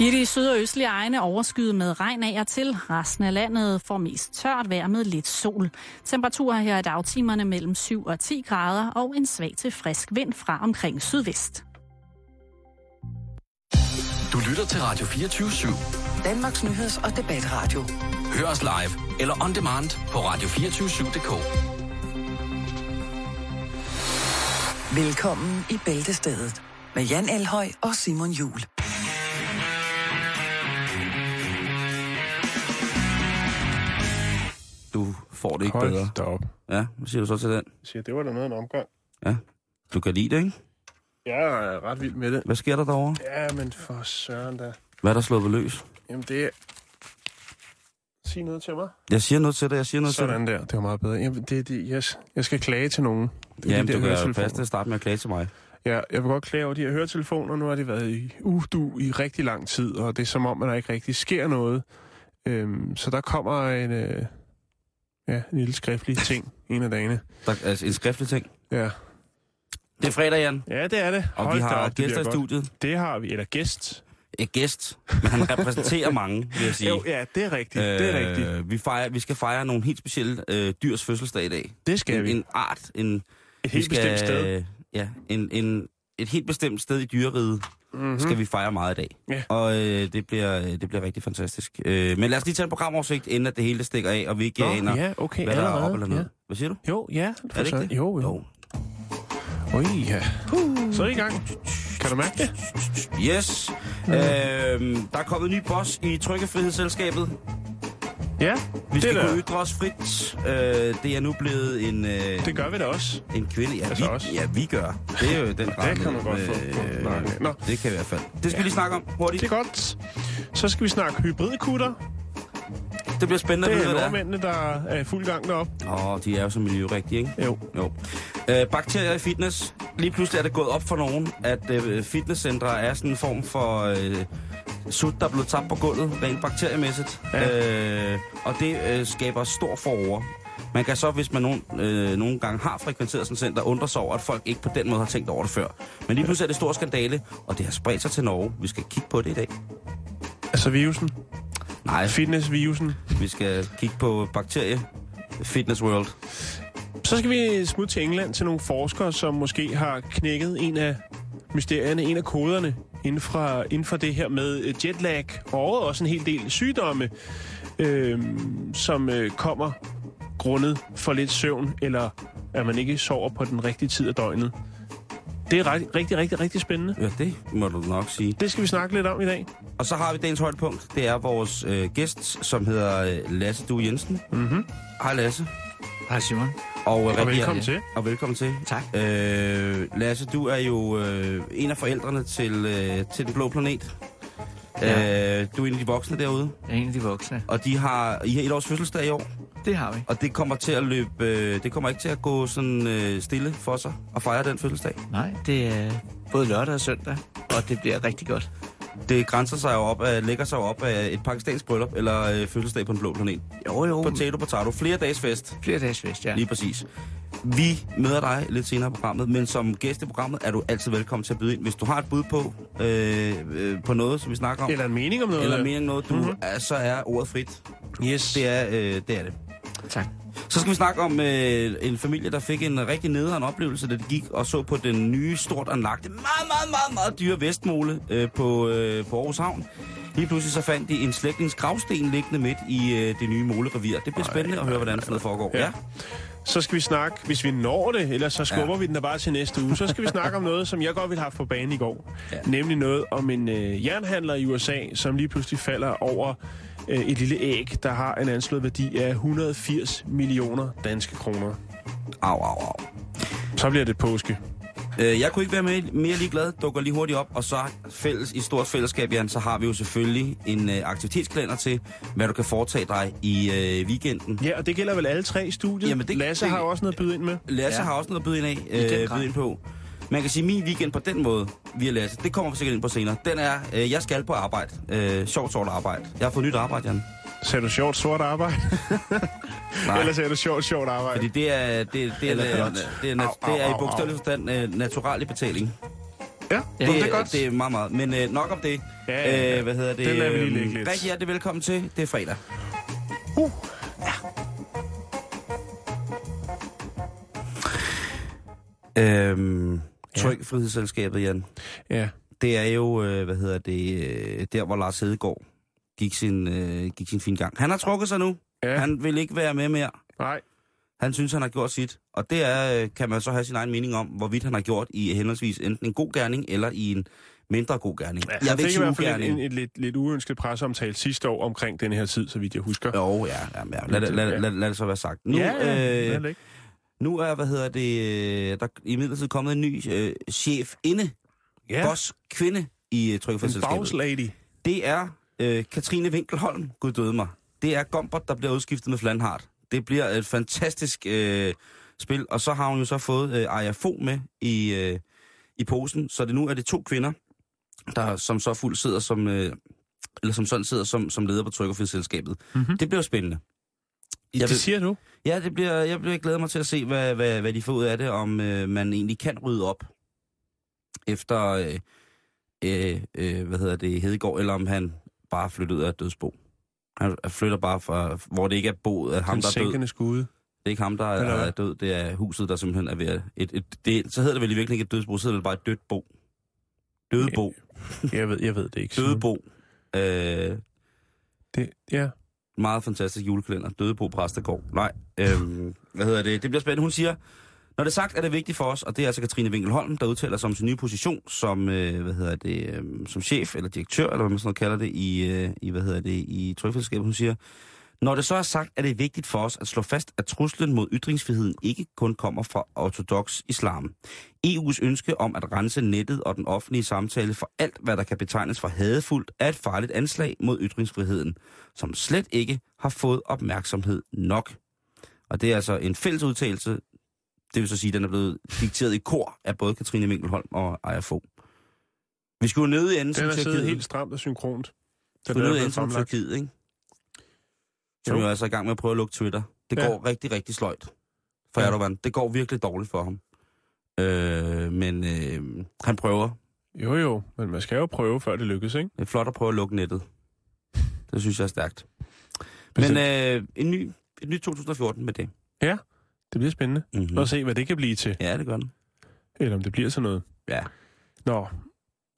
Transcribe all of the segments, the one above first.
I de syd- og østlige egne overskyet med regn af og til. Resten af landet får mest tørt vejr med lidt sol. Temperaturer her i dagtimerne mellem 7 og 10 grader og en svag til frisk vind fra omkring sydvest. Du lytter til Radio 24 /7. Danmarks nyheds- og debatradio. Hør os live eller on demand på radio247.dk. Velkommen i Bæltestedet med Jan Elhøj og Simon Jul. Får det ikke Hold bedre. da op. Ja, hvad siger du så til den? Jeg siger, det var da noget af en omgang. Ja, du kan lide det, ikke? Jeg er ret vild med det. Hvad sker der derovre? Ja, men for søren da. Hvad er der slået løs? Jamen det er... Sig noget til mig. Jeg siger noget til dig, jeg siger noget til Sådan dig. der, det var meget bedre. Jamen, det, det, jeg, jeg skal klage til nogen. Det er Jamen, de du kan jo passe til at starte med at klage til mig. Ja, jeg vil godt klage over de her høretelefoner. Nu har de været i udu i rigtig lang tid, og det er som om, at der ikke rigtig sker noget. Øhm, så der kommer en, øh, ja, en lille skriftlig ting en af dagene. Der, altså, en skriftlig ting. Ja, Det er fredag, Jan, ja det er det. og Hold vi har op, gæster i studiet. Det har vi, eller gæst. Et gæst, men han repræsenterer mange, vil jeg sige. Jo, ja, det er rigtigt. Øh, det er rigtigt. Vi, fejrer, vi skal fejre nogle helt specielle øh, dyrs fødselsdag i dag. Det skal en, vi. en art, en... Et helt bestemt sted. Ja, en, en, et helt bestemt sted i dyreriget Mm-hmm. skal vi fejre meget i dag. Ja. Og øh, det, bliver, det bliver rigtig fantastisk. Øh, men lad os lige tage en programoversigt, inden at det hele stikker af, og vi ikke Nå, aner, ja, okay, hvad der er op eller ned. ja. Hvad siger du? Jo, ja. Er det ikke det? Jo, jo. Oj, ja. Så er I i gang. Kan du mærke det? Yes. Øh, der er kommet en ny boss i Trykkefrihedsselskabet. Ja, Vi skal det, er kunne da- ytre os frit. Øh, det er nu blevet en, øh, det gør vi da også. en kvinde. Ja, Altså vi, os. ja, vi gør. Det er jo den grad. kan man godt få på nakken. Nå. Det kan vi i hvert fald. Det skal vi lige snakke om hurtigt. Det er godt. Så skal vi snakke hybridkutter. Det bliver spændende Det at er vide, hvad nordmændene, der er i fuld gang deroppe. det er. Åh, de er jo så miljørigtige, ikke? Jo. Jo. Øh, bakterier i fitness. Lige pludselig er det gået op for nogen, at øh, fitnesscentre er sådan en form for øh, sut, der er blevet tabt på gulvet, rent bakteriemæssigt. Ja. Øh, og det øh, skaber stor forår. Man kan så, hvis man nogen, øh, nogle gange har frekventeret sådan center, undre sig over, at folk ikke på den måde har tænkt over det før. Men lige pludselig er det stor skandale, og det har spredt sig til Norge. Vi skal kigge på det i dag. Altså virusen. Nej, Fitnessvirusen. vi skal kigge på bakterie. Fitness World. Så skal vi smutte til England til nogle forskere, som måske har knækket en af mysterierne, en af koderne inden for, inden for det her med øh, jetlag og også en hel del sygdomme, øh, som øh, kommer grundet for lidt søvn, eller at man ikke sover på den rigtige tid af døgnet. Det er rigtig, rigtig, rigtig, rigtig spændende. Ja, det må du nok sige. Det skal vi snakke lidt om i dag. Og så har vi dagens højdepunkt. Det er vores øh, gæst, som hedder øh, Lasse Due Jensen. Mm-hmm. Hej Lasse. Hej Simon. Og, øh, Og rigtig velkommen til. Og velkommen til. Tak. Øh, Lasse, du er jo øh, en af forældrene til, øh, til Den Blå Planet. Ja. Øh, du er en af de voksne derude, Jeg er en af de voksne. og de har, I har et års fødselsdag i år, Det har vi. og det kommer til at løbe, øh, det kommer ikke til at gå sådan øh, stille for sig at fejre den fødselsdag. Nej, det er både lørdag og søndag, og det bliver rigtig godt. Det grænser sig jo op af, lægger sig jo op af et pakistansk bryllup eller øh, fødselsdag på Den Blå Planet. Jo, jo. Potato, potato. Flere dages fest. Flere dages fest, ja. Lige præcis. Vi møder dig lidt senere i programmet, men som gæst i programmet er du altid velkommen til at byde ind. Hvis du har et bud på, øh, øh, på noget, som vi snakker om, Eller en mening om noget. eller mening noget, du, Mhm. mm-hmm. er, så er ordet frit. Yes. Det er, øh, det er det. Tak. Så skal vi snakke om øh, en familie, der fik en rigtig nederen oplevelse, da de gik og så på den nye, stort anlagte, meget, meget, meget, meget dyre vestmole øh, på, øh, på Aarhus Havn. Lige pludselig så fandt de en slægtnings gravsten liggende midt i øh, det nye molerevir. Det bliver spændende at høre, hvordan sådan noget foregår. Ja. Ja. Så skal vi snakke, hvis vi når det, ellers så skubber ja. vi den da bare til næste uge. Så skal vi snakke om noget, som jeg godt ville have haft på banen i går. Ja. Nemlig noget om en øh, jernhandler i USA, som lige pludselig falder over øh, et lille æg, der har en anslået værdi af 180 millioner danske kroner. Au, au, au. Så bliver det påske. Øh, jeg kunne ikke være med, mere ligeglad. Dukker lige hurtigt op. Og så fælles, i stort fællesskab, Jan, så har vi jo selvfølgelig en øh, aktivitetskalender til, hvad du kan foretage dig i øh, weekenden. Ja, og det gælder vel alle tre i studiet. Jamen, det- Lasse det- har også noget at byde ind med. Lasse Ja. har også noget at byde ind, af, øh, byde ind på. Man kan sige, at min weekend på den måde, via Lasse, det kommer vi sikkert ind på senere. Den er, øh, jeg skal på arbejde. Øh, sjovt, sort arbejde. Jeg har fået nyt arbejde, Jan. Sagde du sjovt sort arbejde? Nej. Eller sagde du sjovt sjovt arbejde? Fordi det er, det, det, er, det, er, Au, au, det er i bogstavelig forstand øh, natural i betaling. Ja, Ja, det, det, er godt. det er meget, meget. Men øh, nok om det. Ja, ja, ja. Øh, hvad hedder det? Den lader vi lige ligge lidt. Rigtig hjertelig velkommen til. Det er fredag. Uh. Øhm, Tryg Frihedsselskabet, Jan. Ja. Det er jo, øh, hvad hedder det, øh, der hvor Lars Hedegaard gik sin, øh, gik sin fin gang. Han har trukket sig nu. ja. Han vil ikke være med mere. Nej. Han synes, han har gjort sit. Og det er, øh, kan man så have sin egen mening om, hvorvidt han har gjort i henholdsvis enten en god gerning eller i en mindre god gerning. Ja, jeg han fik ikke i hvert fald en, en, lidt, lidt uønsket presseomtale sidste år omkring den her tid, så vidt jeg husker. Jo, ja, ja, ja. Lad, lad, lad, lad, lad det så være sagt. Nu, ja, ja. øh. Nu er, hvad hedder det, øh, der er imidlertid kommet en ny øh, chef inde, ja. boss kvinde i uh, en Trykkerfældsselskabet. boss lady. Det er øh, Katrine Winkelholm, gud døde mig. Det er Gombert, der bliver udskiftet med Flandhardt. Det bliver et fantastisk øh, spil, og så har hun jo så fået øh, Aya Fo med i, øh, i posen, så det nu er det to kvinder, der som så fuldt sidder som, øh, eller som sådan sidder som, som leder på Trykkerfældsselskabet. Mhm. Det bliver jo Det Jeg vil- siger du. Ja, det bliver, jeg bliver glæder mig til at se, hvad, hvad, hvad de får ud af det, om øh, man egentlig kan rydde op efter, øh, øh, øh, hvad hedder det, Hedegaard, eller om han bare flytter ud af et dødsbo. Han flytter bare fra, hvor det ikke er boet, at ham, Den der er død. Det skude. er ikke ham, der er, er død, det er huset, der simpelthen er ved at... Et, et, det, så hedder det vel i virkeligheden ikke et dødsbo, så hedder det bare et dødt bo. Dødebo. Jeg ved, jeg ved det ikke. Dødebo. Øh, Det, ja meget fantastisk julekalender. Dødebo Præstegård. Nej, øhm, hvad hedder det? Det bliver spændende. Hun siger, når det er sagt, er det vigtigt for os, og det er altså Katrine Winkelholm, der udtaler sig om sin nye position som, øh, hvad hedder det, øh, som chef eller direktør, eller hvad man sådan noget kalder det, i, øh, i hvad hedder det, i trykfællesskabet. Hun siger, når det så er sagt, er det vigtigt for os at slå fast, at truslen mod ytringsfriheden ikke kun kommer fra ortodox islam. EU's ønske om at rense nettet og den offentlige samtale for alt, hvad der kan betegnes for hadefuldt, er et farligt anslag mod ytringsfriheden, som slet ikke har fået opmærksomhed nok. Og det er altså en fælles udtalelse, det vil så sige, at den er blevet dikteret i kor af både Katrine Winkelholm og Fogh. Vi skulle jo ned i enden Den er siddet helt stramt og synkront. Den er ned i enden ikke? Som Jo. jo er altså i gang med at prøve at lukke Twitter. Det Ja. går rigtig, rigtig sløjt for Ja. Erdogan. Det går virkelig dårligt for ham. Øh, men øh, han prøver. Jo, jo, men man skal jo prøve, før det lykkes, ikke? Det er flot at prøve at lukke nettet. Det synes jeg er stærkt. Bestemt. Men øh, en ny, et nyt 2014 med det. Det bliver spændende Mm-hmm. at se, hvad det kan blive til. Ja, det gør den. Eller om det bliver sådan noget. Ja. Nå,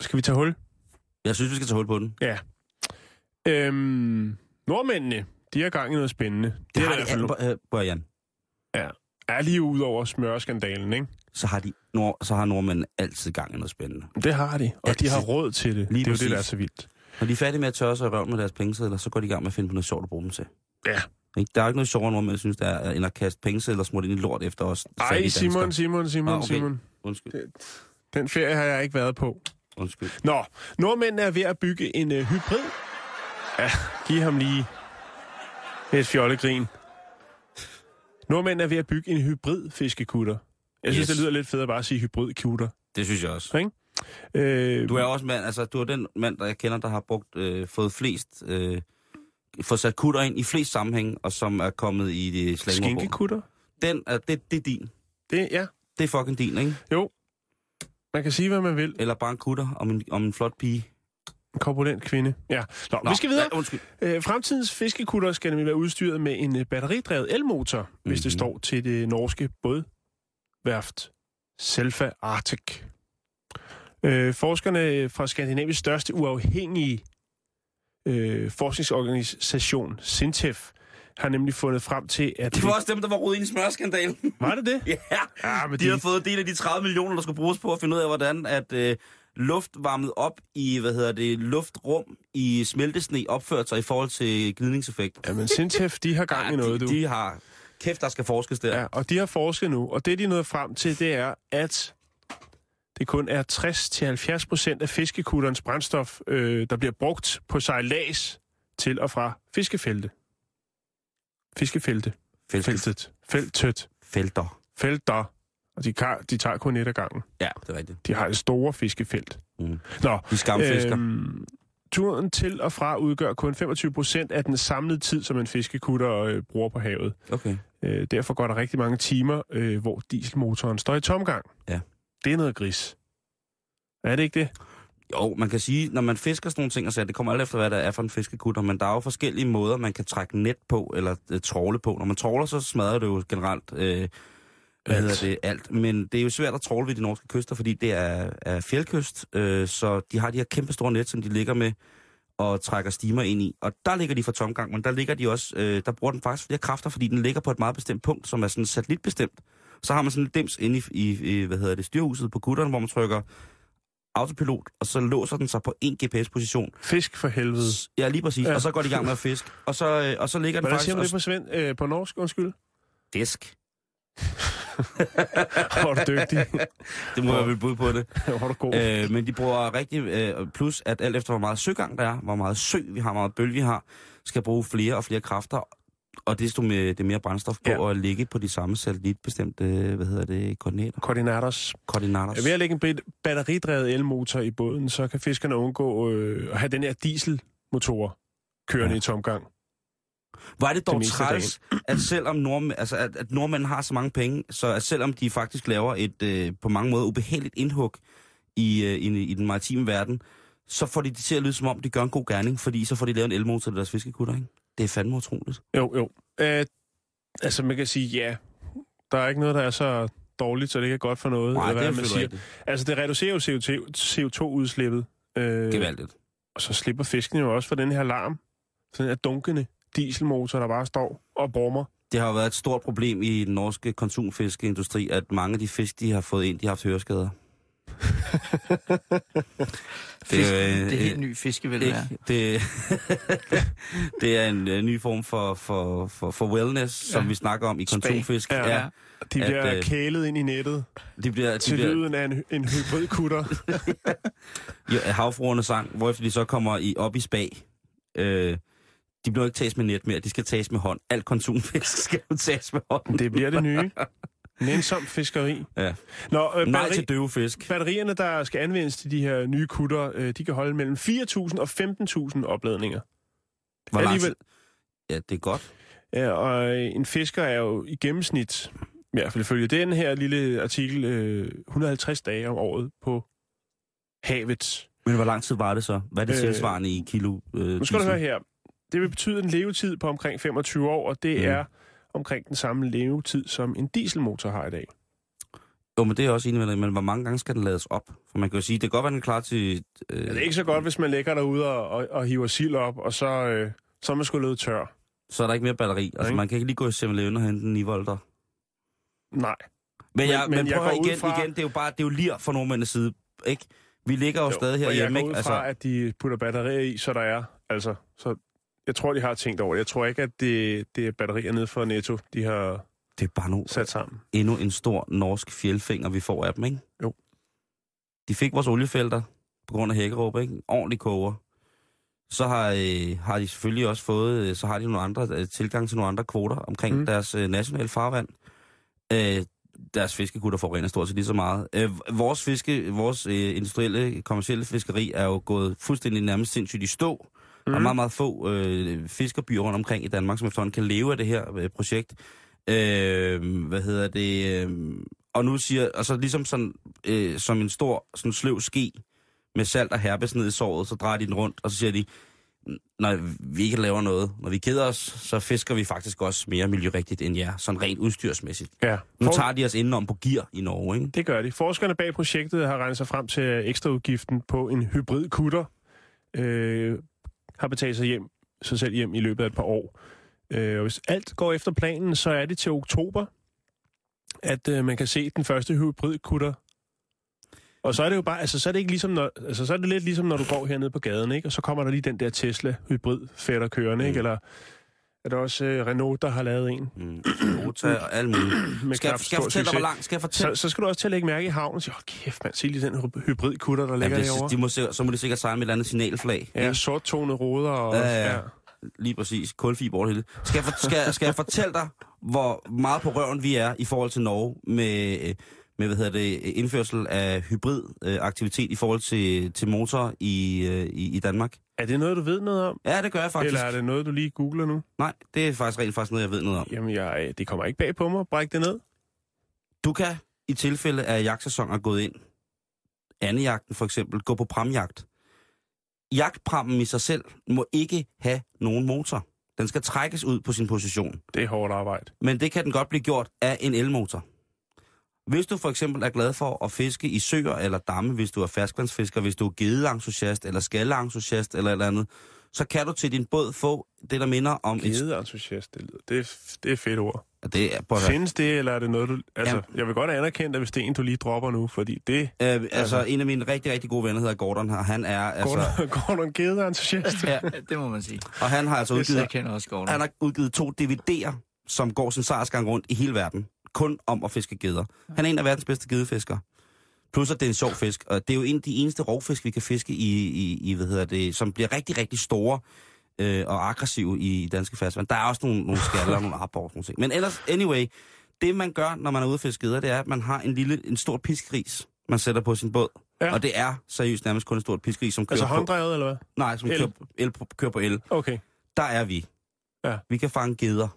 skal vi tage hul? Jeg synes, vi skal tage hul på den. Øhm, nordmændene, de har gang i noget spændende. Det, Det er har i de, hvert fald øh, Brian. er lige ud over smørskandalen, ikke? Så har, de, nord, så har nordmændene altid gang i noget spændende. Det har de, og de har Altid. råd til det. Lige det er jo det, der er så vildt. Når de er færdige med at tørre sig i røven med deres pengesedler, så går de i gang med at finde på noget sjovt at bruge dem til. Ja. Ikke? Der er ikke noget sjovere, når man synes, der er end at kaste pengesedler smurt ind i lort efter os. Ej, Simon. Simon, Simon, Nå, okay. Simon. Undskyld. Den ferie har jeg ikke været på. Undskyld. Nå, nordmændene er ved at bygge en uh, hybrid. Ja, giv ham lige et fjollegrin. Nordmændene er ved at bygge en hybrid fiskekutter. Jeg synes, Yes. det lyder lidt fedt at bare sige hybridkutter. Det synes jeg også. Øh, Du er også mand, altså du er den mand, der jeg kender, der har brugt, øh, fået flest, øh, fået sat kutter ind i flest sammenhæng, og som er kommet i det slangord. Skinkekutter? Den er, det, det er din. Det, ja. Det er fucking din, ikke? Jo. Man kan sige, hvad man vil. Eller bare en kutter om en, om en flot pige. En korpulent kvinde. Ja. Nå, Nå vi skal videre. Ja, undskyld. Øh, fremtidens fiskekutter skal nemlig være udstyret med en øh, batteridrevet elmotor, mm-hmm. hvis det Mhm. står til det norske bådværft Selfa Arctic. Øh, forskerne fra Skandinaviens største uafhængige øh, forskningsorganisation, Sintef, har nemlig fundet frem til, at... Det var også dem, der var rodet ind i smørskandalen. Var det det? ja. Ja, men De havde fået del af de 30 millioner, der skulle bruges på at finde ud af, hvordan at øh, luft varmet op i, hvad hedder det, luftrum i smeltesne opførte sig i forhold til glidningseffekt. Jamen, Sintef, de har gang i noget, de, du. de har... Kæft, der skal forskes der. Ja, og de har forsket nu, og det de er nået frem til, det er, at det kun er 60-70 procent af fiskekutterens brændstof, øh, der bliver brugt på sejlads til og fra fiskefelte. Fiskefelte. Feltet. Feltet. Feltet. Felter. Felter. Og de, kar, de tager kun et ad gangen. Ja, det er rigtigt. De har et store fiskefelt. Mm. Nå, De skamfisker. øhm, turen til og fra udgør kun 25 procent af den samlede tid, som en fiskekutter øh, bruger på havet. Okay. Øh, derfor går der rigtig mange timer, øh, hvor dieselmotoren står i tomgang. Ja. Det er noget gris. Er det ikke det? Jo, man kan sige, når man fisker sådan nogle ting, og så det kommer alt efter, hvad der er for en fiskekutter, men der er jo forskellige måder, man kan trække net på, eller øh, tråle på. Når man tråler, så smadrer det jo generelt, øh, hvad hedder det, alt. Men det er jo svært at tråle ved de norske kyster, fordi det er, er fjeldkyst, øh, så de har de her kæmpe store net, som de ligger med og trækker stimer ind i. Og der ligger de for tomgang, men der ligger de også, øh, der bruger den faktisk flere kræfter, fordi den ligger på et meget bestemt punkt, som er sådan satellitbestemt. Så har man sådan en dims inde i, i, i hvad hedder det, styrhuset på kutteren, hvor man trykker autopilot, og så låser den sig på en GPS-position. Fisk for helvede. Ja, lige præcis. Ja. Og så går de i gang med at fiske. Og så, øh, og så ligger den Hvordan faktisk siger man det på, Svend, øh, på norsk? Undskyld. disk. Hvor er du dygtig. Det må jeg vel bud på det. Hvor er du god. Øh, men de bruger rigtig... Øh, plus, at alt efter hvor meget søgang der er, hvor meget sø vi har, hvor meget bølge vi har, skal bruge flere og flere kræfter. Og desto med det mere brændstof på Ja. at ligge på de samme satellitbestemte, hvad hedder det, koordinater. Koordinators. Koordinater. Ved at lægge en batteridrevet elmotor i båden, så kan fiskerne undgå øh, at have den her dieselmotor kørende Ja. i tomgang. Er det det dog af træls, at selvom nordmænd, altså at, at nordmænd har så mange penge, så at selvom de faktisk laver et øh, på mange måder ubehageligt indhug i, øh, i, i den maritime verden, så får de det til at lyde som om, de gør en god gerning, fordi så får de lavet en elmotor til deres fiskekutter, ikke? Det er fandme utroligt. Jo, jo. Øh, altså, man kan sige, ja, der er ikke noget, der er så dårligt, så det ikke er godt for noget. Nej, eller det er hvad man selvfølgelig siger. rigtigt. Altså, det reducerer jo CO2-udslippet. Øh, Gevaldigt. og så slipper fiskene jo også for den her larm. Sådan her dunkende dieselmotor, der bare står og brummer. Det har jo været et stort problem i den norske konsumfiskeindustri, at mange af de fisk, de har fået ind, de har haft høreskader. Fisk, øh, det er helt øh, ny fiske, vil det. Det, det er en uh, ny form for, for, for, for wellness, ja. som vi snakker om i konsumfisk. Ja. Ja. De At, bliver øh, kælet ind i nettet De bliver, de til bliver, lyden af en, en hybridkutter. ja, havfruerne sang, hvorefter de så kommer i, op i spag. Øh, de bliver ikke tages med net mere, de skal tages med hånd. Alt konsumfisk skal jo tages med hånd. det bliver det nye. Nænsom fiskeri. Ja. Nå, øh, Nej batteri, til døve fisk. batterierne, der skal anvendes til de her nye kutter, øh, de kan holde mellem 4.000 og 15.000 opladninger. Hvor alligevel- Ja, det er godt. Ja, og øh, en fisker er jo i gennemsnit, i hvert fald ifølge den her lille artikel, øh, 150 dage om året på havet. Men hvor lang tid var det så? Hvad er det Øh, tilsvarende i kilo? Øh, Nu skal du høre her. Det vil betyde en levetid på omkring 25 år, og det Mm. er omkring den samme levetid, som en dieselmotor har i dag. Jo, men det er jeg også enig med men hvor mange gange skal den lades op? For man kan jo sige, det kan godt være, den er klar til... Øh, Ja, det er ikke så godt, hvis man lægger derude og, og, og hiver sild op, og så, øh, så er man sgu løbet tør. Så er der ikke mere batteri. Altså, ikke? man kan ikke lige gå i 7-Eleven og hente en 9 volter. Nej. Men, jeg, men, men jeg prøv ud igen, fra- igen, det er jo bare, det er jo lir fra nordmændenes side, ikke? Vi ligger jo, jo stadig her jeg hjemme, går ikke? Altså, at de putter batterier i, så der er. Altså, så jeg tror, de har tænkt over det. Jeg tror ikke, at det, det er batterier nede for Netto, de har det er bare nu sat sammen. endnu en stor norsk fjeldfinger, vi får af dem, ikke? Jo. De fik vores oliefelter på grund af hækkeråb, ikke? Ordentlig koger. Så har, øh, har de selvfølgelig også fået, øh, så har de nogle andre øh, tilgang til nogle andre kvoter omkring Mm. mm. deres øh, nationale farvand. Øh, deres fiskekutter forurener stort set lige så meget. Øh, vores fiske, vores øh, industrielle, kommercielle fiskeri er jo gået fuldstændig nærmest sindssygt i stå. Mm. Der er meget, meget få øh, fiskerbyer rundt omkring i Danmark, som efterhånden kan leve af det her øh, projekt. Øh, hvad hedder det? Øh, og nu siger, og så ligesom sådan, øh, som en stor, sådan sløv ske med salt og herpes ned i såret, så drejer de den rundt, og så siger de, når vi ikke laver noget, når vi keder os, så fisker vi faktisk også mere miljørigtigt end jer, sådan rent udstyrsmæssigt. Ja. Nu For- tager de os indenom på gear i Norge, ikke? Det gør de. Forskerne bag projektet har regnet sig frem til ekstraudgiften på en hybridkutter øh, har betalt sig hjem, sig selv hjem i løbet af et par år. Øh, og hvis alt går efter planen, så er det til oktober, at øh, man kan se den første hybridkutter. Og så er det jo bare, altså så er det ikke ligesom, når, altså så er det lidt ligesom, når du går hernede på gaden, ikke? Og så kommer der lige den der Tesla hybrid fætter kørende, ikke? Mm. Eller er der også øh, Renault, der har lavet en Mm, Toyota og alt muligt. med Skal, jeg- skal jeg fortælle dig, hvor langt? Skal jeg fortælle? Så, så skal du også til at lægge mærke i havnen og sige, åh kæft mand, se lige den hy- hybridkutter, der ligger Jamen, derovre. det, de må, så må de sikkert sejle med et eller andet signalflag. Ja, sorttonede ruder og... Ja, ja, ja. Lige præcis. Kulfiber over det hele. Skal jeg, for, skal, skal jeg fortælle dig, hvor meget på røven vi er i forhold til Norge med, øh, med hvad hedder det, indførsel af hybridaktivitet i forhold til, til motor i, øh, i, i Danmark? Er det noget, du ved noget om? Ja, det gør jeg faktisk. Eller er det noget, du lige googler nu? Nej, det er faktisk rent faktisk noget, jeg ved noget om. Jamen, jeg, det kommer ikke bag på mig. Bræk det ned. Du kan, i tilfælde af at jagtsæson er gået ind, andejagten for eksempel, gå på pramjagt. Jagtprammen i sig selv må ikke have nogen motor. Den skal trækkes ud på sin position. Det er hårdt arbejde. Men det kan den godt blive gjort af en elmotor. Hvis du for eksempel er glad for at fiske i søer eller damme, hvis du er ferskvandsfisker, hvis du er gedeentusiast eller skalleentusiast eller et eller andet, så kan du til din båd få det, der minder om... Gedeentusiast, det, lyder- det, er, det er fedt ord. Det er, på, Findes det, eller er det noget, du... Altså, Ja. jeg vil godt anerkende det, hvis det er en, du lige dropper nu, fordi det... øh, altså, en af mine rigtig, rigtig gode venner hedder Gordon her. Han er altså... Gordon, Gordon gedeentusiast. Ja, Ja, det må man sige. og han har altså udgivet, jeg kender også Gordon. han har udgivet to DVD'er, som går sin sejrsgang rundt i hele verden. Kun om at fiske geder. Han er en af verdens bedste gedefiskere. Plus at det er en sjov fisk. Og det er jo en af de eneste rovfisk, vi kan fiske i, i, i hvad hedder det, som bliver rigtig, rigtig store øh, og aggressive i danske ferskvand. Der er også nogle, nogle skaller og nogle arbor og sådan nogle ting. Men ellers, anyway, det man gør, når man er ude at fiske geder, det er, at man har en lille, en stor piskris, man sætter på sin båd. Ja. Og det er seriøst nærmest kun en stor piskris, som kører Altså på... hånddrevet, eller hvad? Nej, som El. kører, el, kører på el. Okay. Der er vi. Ja. Vi kan fange geder.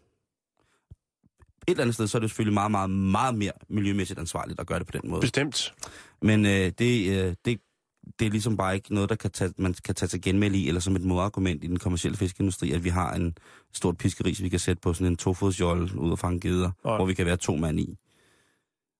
Et eller andet sted, så er det selvfølgelig meget, meget, meget mere miljømæssigt ansvarligt at gøre det på den måde. Bestemt. Men øh, det, øh, det, det er ligesom bare ikke noget, der kan tage, man kan tage til genmæld i, eller som et modargument i den kommercielle fiskeindustri, at vi har en stort piskeris, vi kan sætte på sådan en tofodsjolle ud og fange geder, Nej. hvor vi kan være to mand i.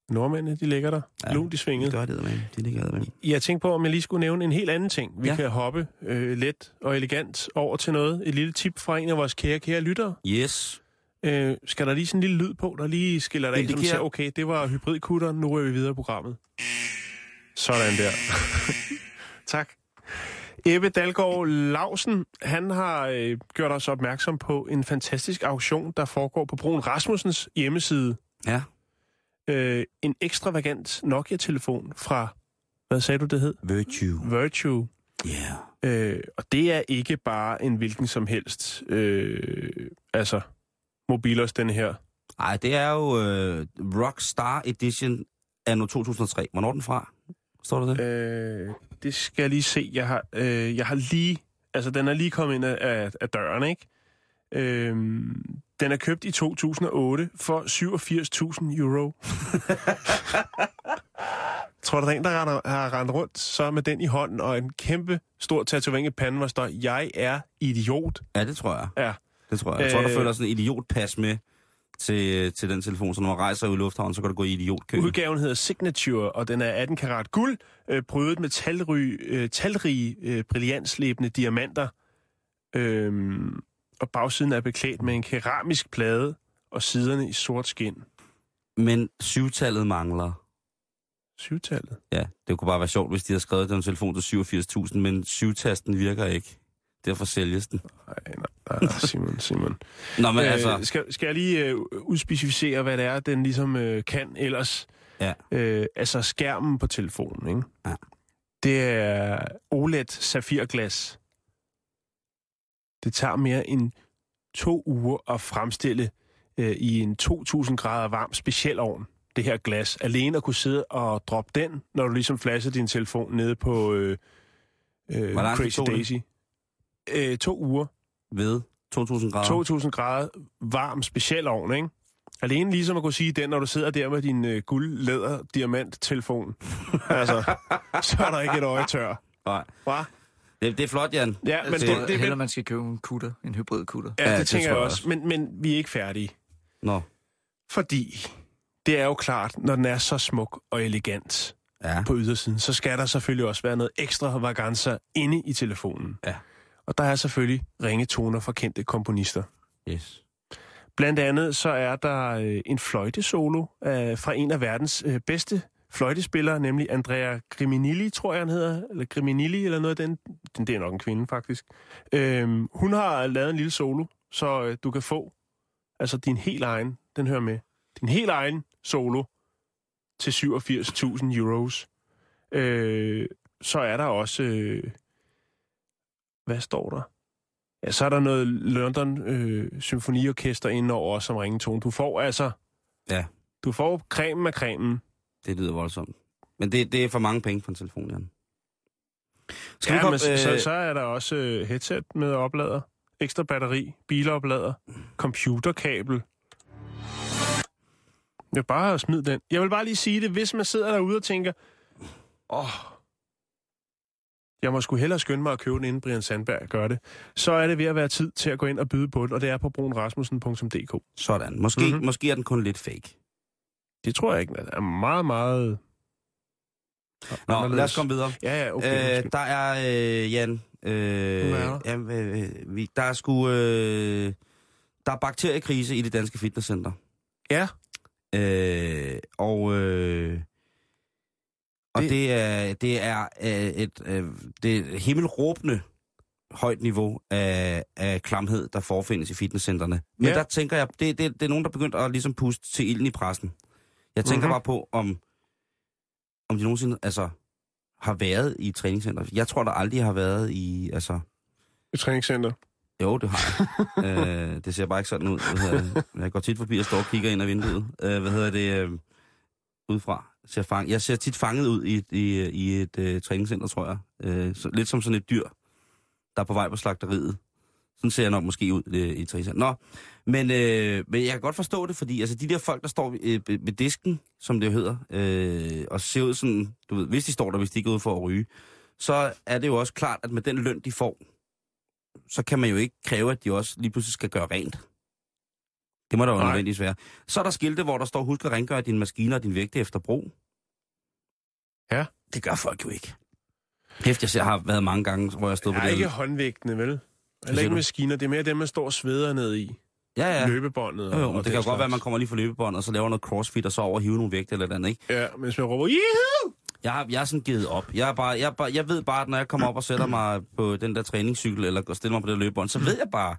Nordmændene, de ligger der. Ja. Lunt i Det svinget. gør det, man. Det ligger der, Jeg tænkte på, om jeg lige skulle nævne en helt anden ting. Vi ja. Ja. kan hoppe øh, let og elegant over til noget. Et lille tip fra en af vores kære, kære lyttere. Yes. Øh, skal der lige sådan en lille lyd på, der lige skiller dig som Indikerer- siger, okay, det var hybridkutter, nu er vi videre i programmet. Sådan der. tak. Ebbe Dalgaard Lausen, han har øh, gjort os opmærksom på en fantastisk auktion, der foregår på Brun Rasmussens hjemmeside. Ja. Øh, en ekstravagant Nokia-telefon fra, hvad sagde du, det hed? Virtue. Virtue. Yeah. Øh, og det er ikke bare en hvilken som helst, øh, altså, mobilos, den her. Ej, det er jo øh, Rockstar Edition anno 2003. Hvornår er den fra? Står der det? Øh, det skal jeg lige se. Jeg har, øh, jeg har lige... Altså, den er lige kommet ind af, af, af døren, ikke? Øh, den er købt i 2008 for 87.000 euro. Tror du, der er en, der render, har rendt rundt så med den i hånden, og en kæmpe stor tatovering i panden, hvor står, jeg er idiot. Ja, det tror jeg. Ja. Det tror jeg. Jeg tror, der Øh. følger sådan en idiotpas med til, til den telefon, så når man rejser ud i lufthavnen, så kan du gå i idiotkø. Udgaven hedder Signature, og den er 18 karat guld, øh, prydet med talrige, øh, talrige øh, brillantslæbende diamanter. Øhm, og bagsiden er beklædt med en keramisk plade, og siderne i sort skin. Men syvtallet mangler. Syvtallet. Ja, det kunne bare være sjovt, hvis de havde skrevet den telefon til 87.000, men syvtasten virker ikke. Derfor sælges den. Nej, nej, nej, Simon, Simon. Nå, men øh, altså... skal, skal jeg lige øh, udspecificere, hvad det er, den ligesom øh, kan ellers? Ja. Øh, altså skærmen på telefonen, ikke? Ja. Det er OLED safirglas. Det tager mere end to uger at fremstille øh, i en 2000 grader varm specialovn, det her glas. Alene at kunne sidde og droppe den, når du ligesom flasher din telefon nede på øh, øh, Crazy tog det? Øh, to uger. Ved 2.000 grader. 2.000 grader varm specialovn, ikke? Alene ligesom at kunne sige den, når du sidder der med din øh, guld, læder, diamant telefon. altså, så er der ikke et øje tør. Nej. Hva? Det, det er flot, Jan. Ja, men Det- det, Det, det, Heller det, man skal købe en kutter, en hybridkutter. ja, Ja, det, det tænker tror jeg jeg også. Men, men vi er ikke færdige. Nå. Fordi det er jo klart, når den er så smuk og elegant Ja. på ydersiden, så skal der selvfølgelig også være noget ekstra vaganser inde i telefonen. Ja. Og der er selvfølgelig ringetoner fra kendte komponister. Yes. Blandt andet så er der øh, en fløjtesolo øh, fra en af verdens øh, bedste fløjtespillere, nemlig Andrea Griminilli, tror jeg han hedder, eller Griminilli eller noget af den. den det er nok en kvinde faktisk. Øhm, hun har lavet en lille solo, så øh, du kan få altså din helt egen, den hører med, din helt egen solo til 87.000 euros. Øh, så er der også, øh, hvad står der? Ja, så er der noget London øh, Symfoniorkester indover som ringetone. Du får altså... Ja. Du får cremen af cremen. Det lyder voldsomt. Men det, det er for mange penge på en telefon, Jan. Skal Ja, vi men komme, så, øh, så er der også øh, headset med oplader, ekstra batteri, biloplader, computerkabel. Jeg bare smide den. Jeg vil bare lige sige det, hvis man sidder derude og tænker, åh, jeg må sgu hellere skynde mig at købe den, inden Brian Sandberg gør det, så er det ved at være tid til at gå ind og byde på den, og det er på brunrasmussen.dk. Sådan. Måske, Mhm. mm-hmm. måske er den kun lidt fake. Det tror jeg ikke, den er meget, meget... Nå, anderledes. lad os komme videre. Ja, ja, okay. Øh, der er, øh, Jan, øh, er der? jamen, øh, vi, der er sgu, øh, der er bakteriekrise i det danske fitnesscenter. ja, Øh, og øh, og Det- det, er, det er øh, et, øh, det er himmelråbende højt niveau af, af klamhed, der forefindes i fitnesscenterne. Men Ja. der tænker jeg, det, det, det er nogen, der er begyndt at ligesom puste til ilden i pressen. Jeg tænker Mhm. mm-hmm. bare på, om, om de nogensinde altså, har været i et træningscenter. Jeg tror, der aldrig har været i... Altså, et træningscenter. jo, det har jeg. øh, det ser bare ikke sådan ud. Jeg går tit forbi og står og kigger ind ad vinduet. Øh, hvad hedder det? Øh, udefra. Ser fang, jeg ser tit fanget ud i, i, i et øh, træningscenter, tror jeg. Øh, så, lidt som sådan et dyr, der er på vej på slagteriet. Sådan ser jeg nok måske ud øh, i træningscenter. Nå, men, øh, men jeg kan godt forstå det, fordi altså, de der folk, der står ved, øh, ved disken, som det jo hedder, øh, og ser ud sådan, du ved, hvis de står der, hvis de ikke er ude for at ryge, så er det jo også klart, at med den løn, de får, så kan man jo ikke kræve, at de også lige pludselig skal gøre rent. Det må der jo Nej. nødvendigvis være. Så er der skilte, hvor der står, husk at rengøre dine maskiner og din vægte efter brug. Ja. Det gør folk jo ikke. Hæft, jeg ser, har været mange gange, hvor jeg stod Det på er det. ikke håndvægtene, vel? Eller ikke maskiner, det er mere dem, man står og sveder ned i. Ja, ja. Løbebåndet. Jo, jo, og det kan godt være, at man kommer lige for løbebånd, og så laver noget crossfit, og så over hive nogle vægte eller et andet, ikke? Ja, mens man råber, Juhu! Jeg har, jeg har sådan givet op. Jeg, er bare, jeg, er bare, jeg ved bare, at når jeg kommer op og sætter mig på den der træningscykel, eller går stiller mig på det løbebånd, så ved jeg bare,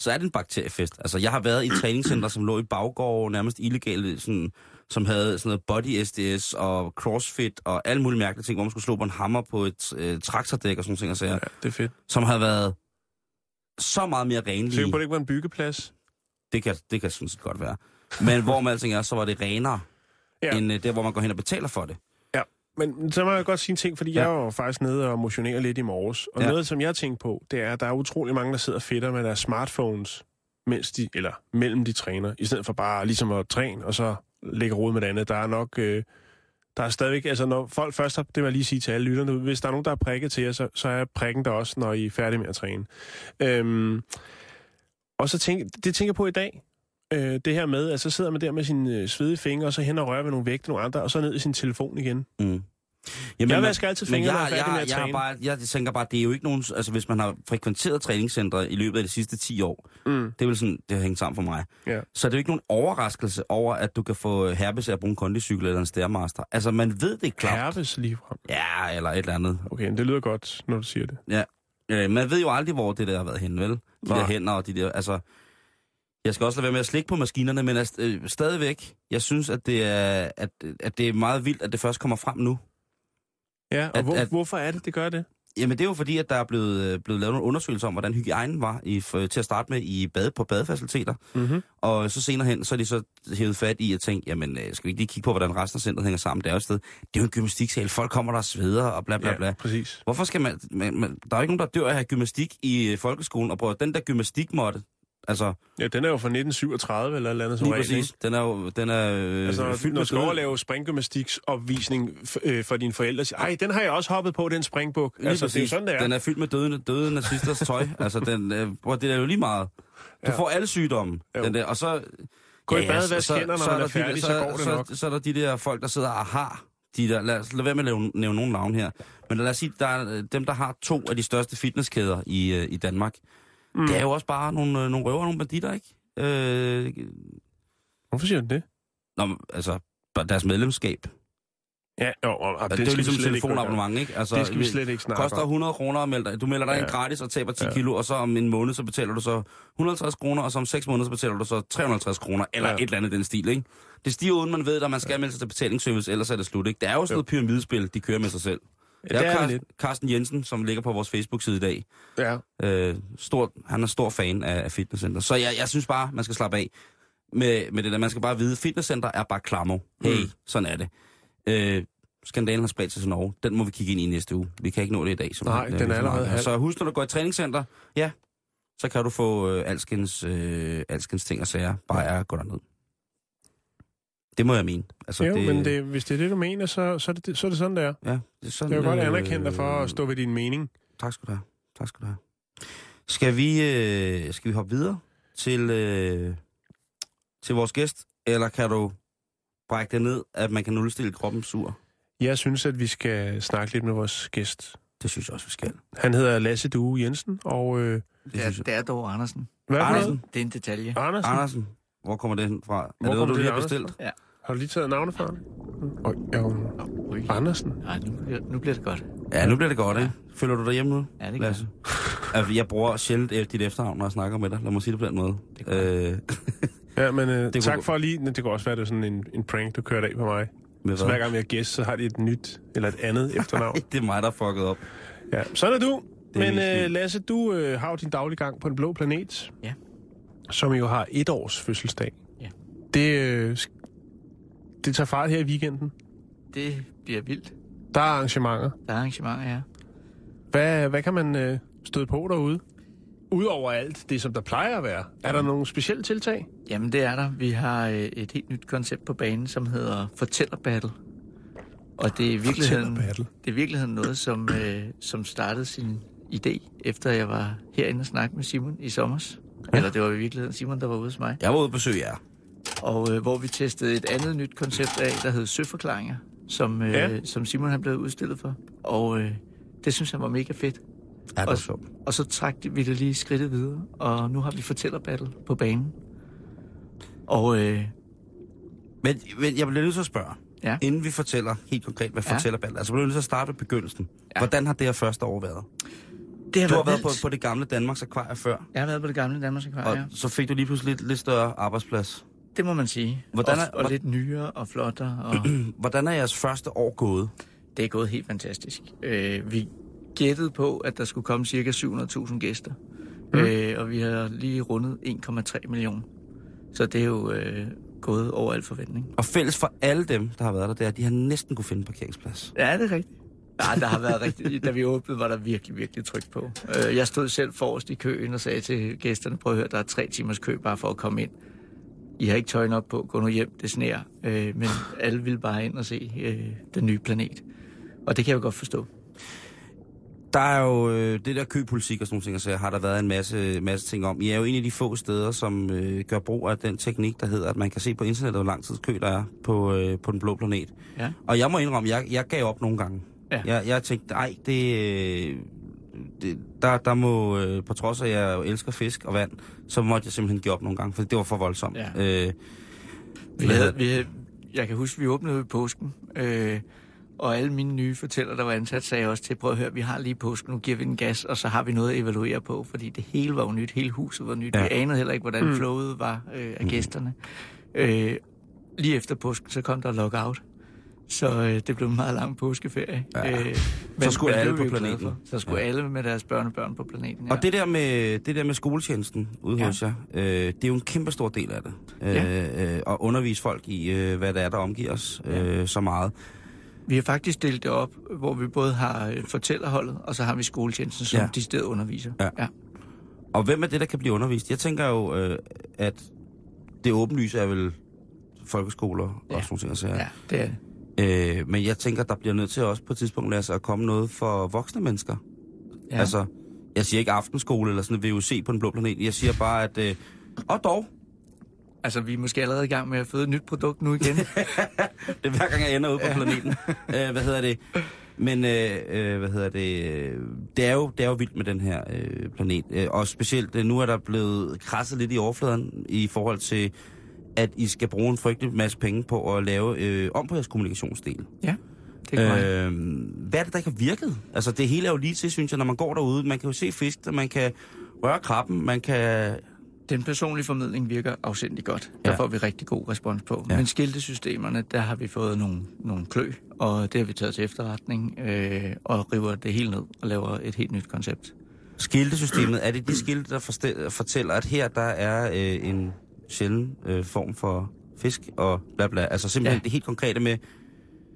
så er det en bakteriefest. Altså, jeg har været i et træningscenter, som lå i baggård, nærmest illegale, sådan, som havde sådan noget body SDS og crossfit og alle mulige mærkelige ting, hvor man skulle slå på en hammer på et øh, traktordæk og sådan ting, og sager, Ja, det er fedt. som havde været så meget mere Sikker renlige. på, at det ikke var en byggeplads? Det kan, det kan sådan set godt være. Men hvor man alting er, så var det renere, ja. end øh, der, hvor man går hen og betaler for det. Men så må jeg godt sige en ting, fordi ja. Jeg var faktisk nede og motionere lidt i morges. Og ja. Ja. noget, som jeg tænkte på, det er, at der er utrolig mange, der sidder og fedter med deres smartphones, mens de, eller mellem de træner, i stedet for bare ligesom at træne, og så lægge rod med det andet. Der er nok, øh, der er stadigvæk, altså når folk først har, det vil jeg lige sige til alle lytterne, hvis der er nogen, der er prikket til jer, så, så er prikken der også, når I er færdige med at træne. Øhm, og så tænk, det tænker jeg på i dag, øh, det her med, at så sidder man der med sine øh, svedige fingre, og så hen og rører ved nogle vægte, nogle andre, og så ned i sin telefon igen. Mm. Jeg man- vasker altid fingrene, jeg, jeg er med at jeg, jeg, træne. bare, jeg tænker bare, det er jo ikke nogen... Altså, hvis man har frekventeret træningscentre i løbet af de sidste 10 år, Mm. det er vel sådan, det har hængt sammen for mig. Ja. Så er det jo ikke nogen overraskelse over, at du kan få herpes af at bruge en kondicykel eller en Stairmaster. Altså, man ved det klart. Herpes ligefrem. Ja, eller et eller andet. Okay, men det lyder godt, når du siger det. Ja. Øh, man ved jo aldrig, hvor det der har været henne, vel? De Nej. der hænder og de der... Altså, jeg skal også lade være med at slikke på maskinerne, men altså, øh, stadigvæk, jeg synes, at det, er, at, at det er meget vildt, at det først kommer frem nu. Ja, og At- hvor, at- hvorfor er det, det gør det? Jamen det er jo fordi, at der er blevet, øh, blevet lavet nogle undersøgelser om, hvordan hygiejnen var i, for, til at starte med i bade, på badefaciliteter. Mm-hmm. Og så senere hen, så er de så hævet fat i at tænke, jamen øh, skal vi ikke lige kigge på, hvordan resten af centret hænger sammen? Det er jo et sted. Det er jo en gymnastiksal. Folk kommer der og sveder og bla bla bla. Ja, præcis. Hvorfor skal man, man, man... Der er jo ikke nogen, der dør af at have gymnastik i øh, folkeskolen. Og prøv at- den der gymnastikmåtte, altså Ja, den er jo fra 1937 eller et eller andet lige præcis, den er jo den er, øh, Altså, fyldt når med du skal over og døde- lave springgymnastiksopvisning øh, for dine forældre, siger, ej, den har jeg også hoppet på, den springbuk. Lige Altså, det er præcis. sådan, det er. Den er fyldt med døde, døde nazisters tøj. altså, den, øh, det er jo lige meget. Du Ja. ja. får alle sygdomme. Jo. Den der, og så... Gå i bad, vask så- hænder, når så man er der de færdig, der- så går det så, nok. Så, så er der de der folk, der sidder og har de der... Lad, os, lad være med at nævne, nævne nogen navn her. Men lad os sige, der er øh, dem, der har to af de største fitnesskæder i, øh, i Danmark. Mm. Det er jo også bare nogle, øh, nogle røver og nogle banditter, ikke? Øh, Hvorfor siger du det? nå, men, altså, deres medlemskab. Ja, jo, og, og Det, det er jo ligesom telefonabonnement, ikke? Altså, Det skal vi slet ikke snakke koster om. 100 kroner at melde dig. Du melder dig Ja. ind gratis og taber 10 Ja. ja. kilo, og så om en måned, så betaler du så 150 kroner, og så om 6 måneder, så betaler du så 350 kroner, eller Ja. ja. et eller andet den stil, ikke? Det stiger uden man ved, at man skal melde sig til betalingsservice, ellers er det slut, ikke? Det er jo sådan noget pyramidespil, de kører med sig selv. Ja, Det er, lidt. Carsten Jensen, som ligger på vores Facebook-side i dag. Ja. Øh, stor, han er stor fan af, af fitnesscenter. Så jeg, jeg synes bare, man skal slappe af med, med det der. Man skal bare vide, fitnesscenter er bare klammer. Hey, Mm. sådan er det. Øh, skandalen har spredt sig til Norge. Den må vi kigge ind i næste uge. Vi kan ikke nå det i dag. Som Nej, øh, den er allerede halv. Så husk, når du går i træningscenter, ja, så kan du få øh, alskens, øh, alskens ting og sager. Bare er gå derned. Det må jeg mene. Altså, Jo, men det, hvis det er det, du mener, så, så, er, det, så er det sådan, det er. Ja, det er sådan, Jeg vil godt øh, anerkende dig for at stå ved din mening. Tak skal du have. Tak skal du have. Skal vi, øh, skal vi hoppe videre til, øh, til vores gæst, eller kan du brække det ned, at man kan nulstille kroppen sur? Jeg synes, at vi skal snakke lidt med vores gæst. Det synes jeg også, vi skal. Han hedder Lasse Due Jensen, og... Øh, Det Det er, det er dog Andersen. hvad Andersen? Det er en detalje. Andersen. Andersen, hvor kommer det hen fra? Er Hvor det noget, du det lige har bestilt? Ja. Har du lige taget navnet fra ham? Og, ja, Ui. Andersen. Nej, nu, bliver- nu bliver det godt. Ja, nu bliver det godt, ikke? Føler du dig hjemme nu? Ja, det gør Lasse? Altså, jeg bruger sjældent øh, dit efternavn, når jeg snakker med dig. Lad mig sige det på den måde. Det Øh, Ja, men øh, kunne tak gå- for lige... Det kan også være, det er sådan en, en prank, du kørte af på mig. med Så hver hvad? gang vi har gæst, så har de et nyt eller et andet efternavn. Det er mig, der er fucket op. Ja, sådan er du. Det er Men min skyld. øh, Lasse, du øh, har jo din daglige gang på den blå planet. Ja. Som jo har et års fødselsdag. Ja. Det, øh, sk- det tager fart her i weekenden. Det bliver vildt. Der er arrangementer. Der er arrangementer, ja. Hvad, hvad kan man øh, støde på derude? Udover alt det, som der plejer at være. Er der nogle specielle tiltag? Jamen, det er der. Vi har øh, et helt nyt koncept på banen, som hedder Fortæller Battle. Og det er i virkeligheden, det er virkeligheden noget, som, øh, som startede sin idé, efter jeg var herinde og snakke med Simon i sommers. Ja. Eller det var i virkeligheden Simon, der var ude hos mig. Jeg var ude på besøg jer. Og øh, hvor vi testede et andet nyt koncept af, der hed Søforklaringer, som, øh, Ja. ja. som Simon han blev udstillet for. Og øh, det synes jeg var mega fedt. Ja, det var Og- sjovt. Og så trak vi det lige skridtet videre, og nu har vi Fortæller Battle på banen. Og øh, Men, men jeg bliver nødt til at spørge, ja, inden vi fortæller helt konkret, hvad Ja. fortæller ballet, altså bliver nødt til at starte ved begyndelsen. Ja. Hvordan har det her første år været? det har Du har været på, vildt. på det gamle Danmarks Akvarie før, Jeg har været på det gamle Danmarks og Akvarium. så fik du lige pludselig lidt, lidt større arbejdsplads. Det må man sige. Hvordan og, er- og hvor- lidt nyere og flottere. Og Hvordan er jeres første år gået? det er gået helt fantastisk. Øh, vi gættede på, at der skulle komme cirka 700.000 gæster. Mm. Øh, og vi har lige rundet 1,3 millioner. Så det er jo øh, gået over al forventning. Og fælles for alle dem, der har været der, det er, at de har næsten kunne finde en parkeringsplads. Ja, det er rigtigt. Ja, der har været rigtigt. Da vi åbnede, var der virkelig, virkelig tryk på. Øh, Jeg stod selv forrest i køen og sagde til gæsterne, prøv at høre, der er tre timers kø bare for at komme ind. I har ikke tøjen op på, gå nu hjem, det sner. Øh, Men alle ville bare ind og se øh, den nye planet. Og det kan jeg jo godt forstå. Der er jo øh, det der køpolitik og sådan nogle ting, så har der været en masse, masse ting om. I er jo en af de få steder, som øh, gør brug af den teknik, der hedder, at man kan se på internettet, hvor lang tid kø der er på, øh, på den blå planet. Ja. Og jeg må indrømme, jeg, jeg gav op nogle gange. Ja. Jeg, jeg tænkte, ej, det, øh, det der, der må, øh, på trods af, at jeg elsker fisk og vand, så måtte jeg simpelthen give op nogle gange, for det var for voldsomt. Ja. Øh, Vi havde, vi havde, jeg kan huske, vi åbnede i påsken, øh, og alle mine nye fortæller, der var ansat, sagde også til, prøv at høre, vi har lige påsken, nu giver vi den gas, og så har vi noget at evaluere på, fordi det hele var jo nyt, hele huset var nyt. Ja. Vi anede heller ikke, hvordan Mm. flowet var øh, af gæsterne. Øh, lige efter påsken, så kom der lockout. Så øh, det blev en meget lang påskeferie. Ja. Øh, Så skulle alle på planeten. Så skulle Ja. ja. alle med deres børnebørn på planeten. Og det der med, det der med skoletjenesten ude Ja. hos jer, øh, det er jo en kæmpe stor del af det. Øh, øh, at undervise folk i, øh, hvad det er, der omgiver os øh, så meget. Vi har faktisk delt det op, hvor vi både har øh, fortællerholdet, og så har vi skoletjenesten, som Ja. ja. de steder underviser. Ja. ja. Og hvem er det, der kan blive undervist? Jeg tænker jo, øh, at det åbenlyse er vel folkeskoler Ja. og sådan nogle ting. Så, ja det er det. Øh, men jeg tænker, der bliver nødt til også på et tidspunkt Lasse, at komme noget for voksne mennesker. Ja. Altså, jeg siger ikke aftenskole eller sådan en VUC på den blå planet. Jeg siger bare, at... Øh, og dog, Altså, vi er måske allerede i gang med at føde et nyt produkt nu igen. Det er hver gang, jeg ender ude på planeten. øh, hvad hedder det? Men øh, øh, hvad hedder det? Det er jo, det er jo vildt med den her øh, planet. Øh, og specielt, øh, nu er der blevet krasset lidt i overfladen i forhold til, at I skal bruge en frygtelig masse penge på at lave øh, om på jeres kommunikationsdel. ja, det er. Øh, hvad er det, der ikke har virket? Altså, det hele er jo lige til, synes jeg, når man går derude. Man kan jo se fisk, man kan røre krabben, man kan... Den personlige formidling virker afsindigt godt. Ja. Der får vi rigtig god respons på. Ja. Ja. Men skiltesystemerne, der har vi fået nogle, nogle klø, og det har vi taget til efterretning, øh, og river det hele ned og laver et helt nyt koncept. Skiltesystemet, er det de skilte, der fortæller, at her der er øh, en sjælden øh, form for fisk og bla bla? Altså simpelthen ja. Det helt konkrete med,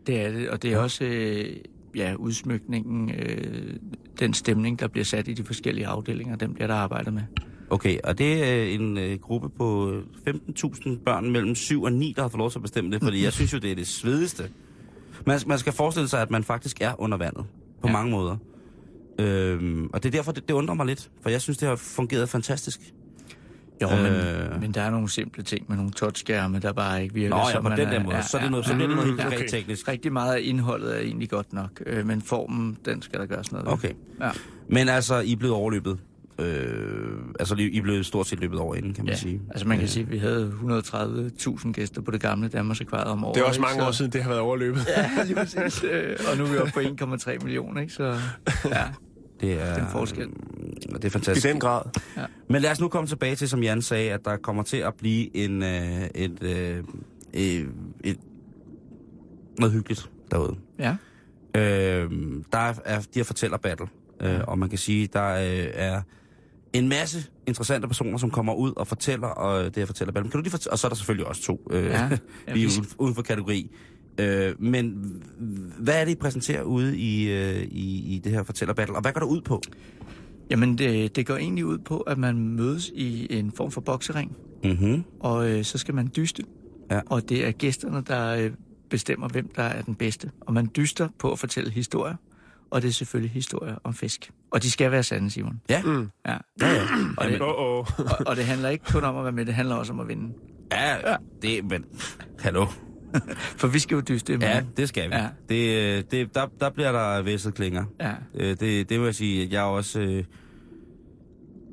Det er det, og det er også øh, ja, udsmykningen, øh, den stemning, der bliver sat i de forskellige afdelinger, dem bliver der arbejdet med. Okay, og det er en øh, gruppe på 15.000 børn mellem 7 og 9, der har fået lov til at bestemme det, fordi jeg synes jo, det er det svedigste. Man, man skal forestille sig, at man faktisk er under vandet på ja. mange måder. Øhm, og det er derfor, det, det undrer mig lidt, for jeg synes, det har fungeret fantastisk. Jo, men, Øh. men der er nogle simple ting med nogle touchskærme, der bare ikke virker. Nå ja, på man den er- der måde. Så er det noget- så bliver det noget helt Okay. teknisk. Rigtig meget af indholdet er egentlig godt nok, øh, men formen, den skal der gøres noget ved. Okay. Ja. Men altså, I er blevet overløbet. Øh, altså, I er blevet stort set løbet over inden, kan man Ja, sige. altså man kan Øh, sige, at vi havde 130.000 gæster på det gamle Danmarks Akvariet om året. Det er også ikke? mange Så- år siden, det har været overløbet. Ja, lige præcis. Øh, og nu er vi oppe på 1,3 millioner, ikke? Så ja, Det er, den forskel. Det er I fantastisk. den grad. Men lad os nu komme tilbage til, som Jan sagde, at der kommer til at blive en, øh, et, øh, øh, et, noget hyggeligt derude. Ja. Øh, der er, de her fortæller battle, øh, og man kan sige, der øh, er en masse interessante personer, som kommer ud og fortæller og det her fortæller battle. Kan du lige fortælle, og så er der selvfølgelig også to. Øh, Ja. Ja, vi vi- uden, uden for kategori. Øh, men hvad er det, I præsenterer ude i, øh, i, i det her fortæller battle, og hvad går der ud på? Jamen, det, det går egentlig ud på, at man mødes i en form for boksering, Mm-hmm. og øh, så skal man dyste. Ja. Og det er gæsterne, der øh, bestemmer, hvem der er den bedste. Og man dyster på at fortælle historier, og det er selvfølgelig historier om fisk. Og de skal være sande, Simon. Ja. Mm. Ja. Ja, ja. Og det, og, og det handler ikke kun om at være med, det handler også om at vinde. Ja, det, men... Hallo. For vi skal jo dyste i Ja, det skal vi. Ja. Det, øh, det, der, der bliver der væsset klinger. Ja. Øh, Det, det må jeg sige, at jeg også... øh,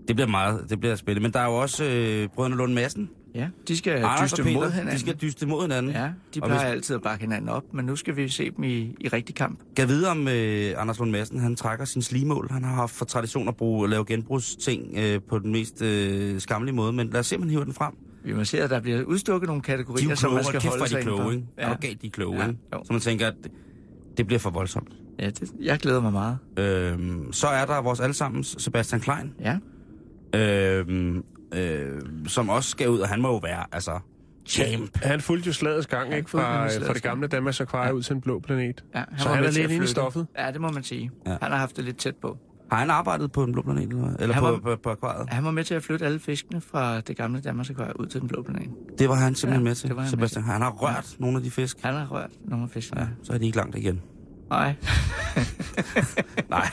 Det bliver meget, det bliver spændende. Men der er jo også øh, Brødrene Lund Madsen. ja, de skal Anders dyste Peter, mod hinanden. De skal dyste mod hinanden. Ja, de plejer hvis- altid at bakke hinanden op, men nu skal vi se dem i, i rigtig kamp. Kan vide om øh, Anders Lund Madsen, han trækker sin slimål. Han har haft for tradition at bruge, at lave genbrugsting øh, på den mest øh, skamlige måde. Men lad os se, om han hiver den frem. Vi må se, at der bliver udstukket nogle er kategorier, som man skal kæft, holde er sig de kloge, ikke? Ja. Er du galt, de kloge, Ja, jo. Så man tænker, at det, bliver for voldsomt. Ja, det, jeg glæder mig meget. Øhm, så er der vores allesammens Sebastian Klein, Ja, øhm, øh, som også skal ud, og han må jo være, altså, champ. Han fulgte jo slagets gang, ikke? Fra, nemlig fra det gamle Danmarks Akvarie ud til en blå planet. ja Så var han er lidt inde i stoffet. Ja, det må man sige. Ja. Ja. Han har haft det lidt tæt på. Har han arbejdet på en blå planet, eller, eller Han på, var- på, på akvariet? Han var med til at flytte alle fiskene fra det gamle Danmarks Akvarie ud til den blå planet. Det var han simpelthen Ja, med til, han med Sebastian. Han har rørt nogle af de fisk. Han har rørt nogle af fiskene. Ja, så er de ikke langt igen. Nej. Nej.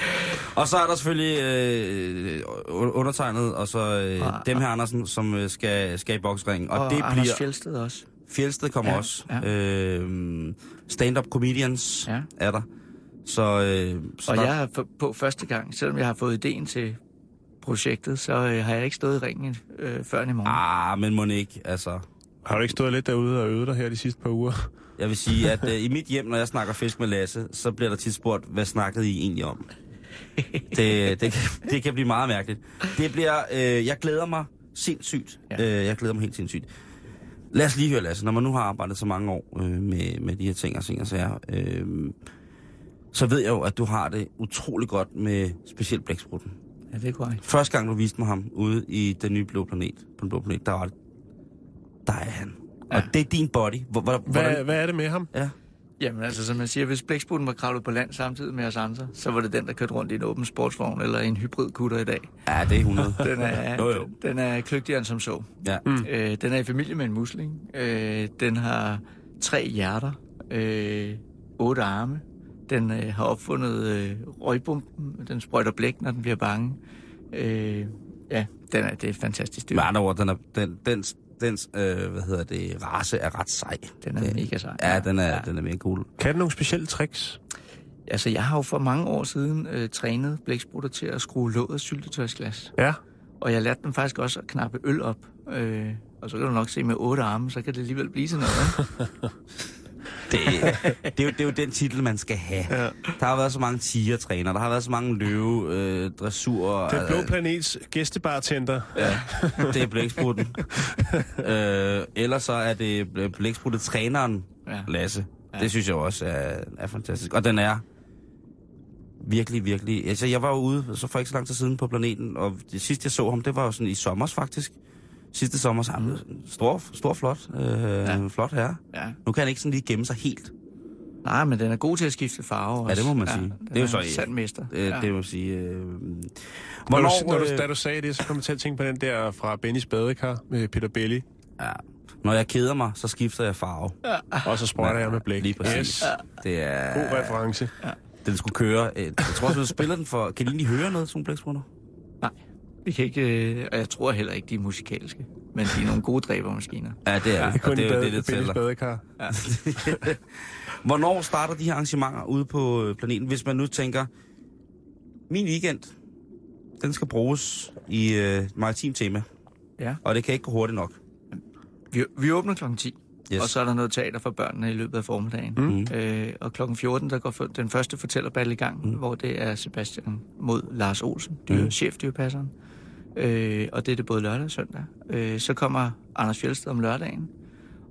Og så er der selvfølgelig øh, undertegnet, og så øh, Og- dem her Andersen, som øh, skal, skal i boksringen. Og, Og, og det Anders bliver... Fjeldsted også. Fjeldsted kommer Ja, også. ja. Øh, Stand-up comedians Ja. er der. Så, øh, så Og der, jeg har f- på første gang, selvom jeg har fået ideen til projektet, så øh, har jeg ikke stået i ringen øh, før i morgen. Ah, men må ikke, altså... Har du ikke stået lidt derude og øvet dig her de sidste par uger? Jeg vil sige, at øh, i mit hjem, når jeg snakker fisk med Lasse, så bliver der tit spurgt, hvad snakkede I egentlig om? Det, det, kan- det kan blive meget mærkeligt. Det bliver, øh, jeg glæder mig sindssygt. Ja. Øh, jeg glæder mig helt sindssygt. Lad os lige høre, Lasse, når man nu har arbejdet så mange år øh, med, med de her ting og ting og sager, øh, så ved jeg jo, at du har det utrolig godt med specielt blæksprutten. Ja, det er korrekt. Første gang, du viste mig ham ude i den nye blå planet, på den blå planet, der var det, der er han. Ja. Og det er din body. Hvor, hvor, Hvad, hvad er det med ham? ja. Jamen altså, som man siger, hvis blæksprutten var kravlet på land samtidig med os andre, så var det den, der kørte rundt i en åben sportsvogn eller en hybridkutter i dag. ja, det er 100. Den er, Jo, jo. Den er kløgtigere end som så. Ja. Mm. Øh, den er i familie med en musling. Øh, den har tre hjerter, øh, otte arme. Den øh, har opfundet øh, røgbomben. Den sprøjter blæk, når den bliver bange. Øh, ja, den er, det er et fantastisk dyr. Med andre ord, den er, den, dens, dens øh, hvad hedder det, race er ret sej. Den er Det- mega sej. Ja, den er, Ja. den er mega cool. Kan den nogle specielle tricks? Altså, jeg har jo for mange år siden øh, trænet blæksprutter til at skrue låget af syltetøjsglas. Ja. Og jeg lærte dem faktisk også at knappe øl op. Øh, og så kan du nok se med otte arme, så kan det alligevel blive sådan noget. Det, det, er jo, det er jo den titel, man skal have. Ja. Der har været så mange tigertræner, der har været så mange løve, øh, dressur. Den blå øh, planets gæstebartender. Ja, det er blæksprutten. øh, ellers så er det bl- blæksprutten træneren, Ja. Lasse. Ja. Det synes jeg også er, er fantastisk. Og den er virkelig, virkelig... Altså, jeg var jo ude så for ikke så lang tid siden på planeten, og det sidste, jeg så ham, det var jo sådan i sommers faktisk. Sidste sommer, blev stor, stor, flot, øh, ja. Ja. flot herre. Ja. Nu kan han ikke sådan lige gemme sig helt. Nej, men den er god til at skifte farve også. Ja, det må man sige. den Det er jo så- en sand mester. Øh, ja. Det må sige... Øh, Når hvornår... du, når du, øh, da du sagde det, så kom jeg til at tænke på den der fra Bennys badekar med Peter Belli. ja, når jeg keder mig, så skifter jeg farve. Og så sprøjter jeg med blæk. Lige præcis. Yes. Det er... God reference. Den skulle køre... øh, Jeg tror også, du spiller den for... Kan de lige høre noget, sådan blæksprutter? Vi kan ikke... Øh, og jeg tror heller ikke, de er musikalske. Men de er nogle gode dræbermaskiner. Ja, det er Det det. er Og det er jo det, det tæller. badekar. Hvornår starter de her arrangementer ude på øh, planeten? Hvis man nu tænker, min weekend, den skal bruges i øh, maritim tema, Ja. og det kan ikke gå hurtigt nok. Vi, vi åbner klokken 10, Yes. og så er der noget teater for børnene i løbet af formiddagen. Mm. Øh, og klokken 14, der går for, den første fortællerball i gang, mm. hvor det er Sebastian mod Lars Olsen, dyr, Mm. mm. chefdyrpasseren. Øh, og det er det både lørdag og søndag. Øh, så kommer Anders Fjeldsted om lørdagen,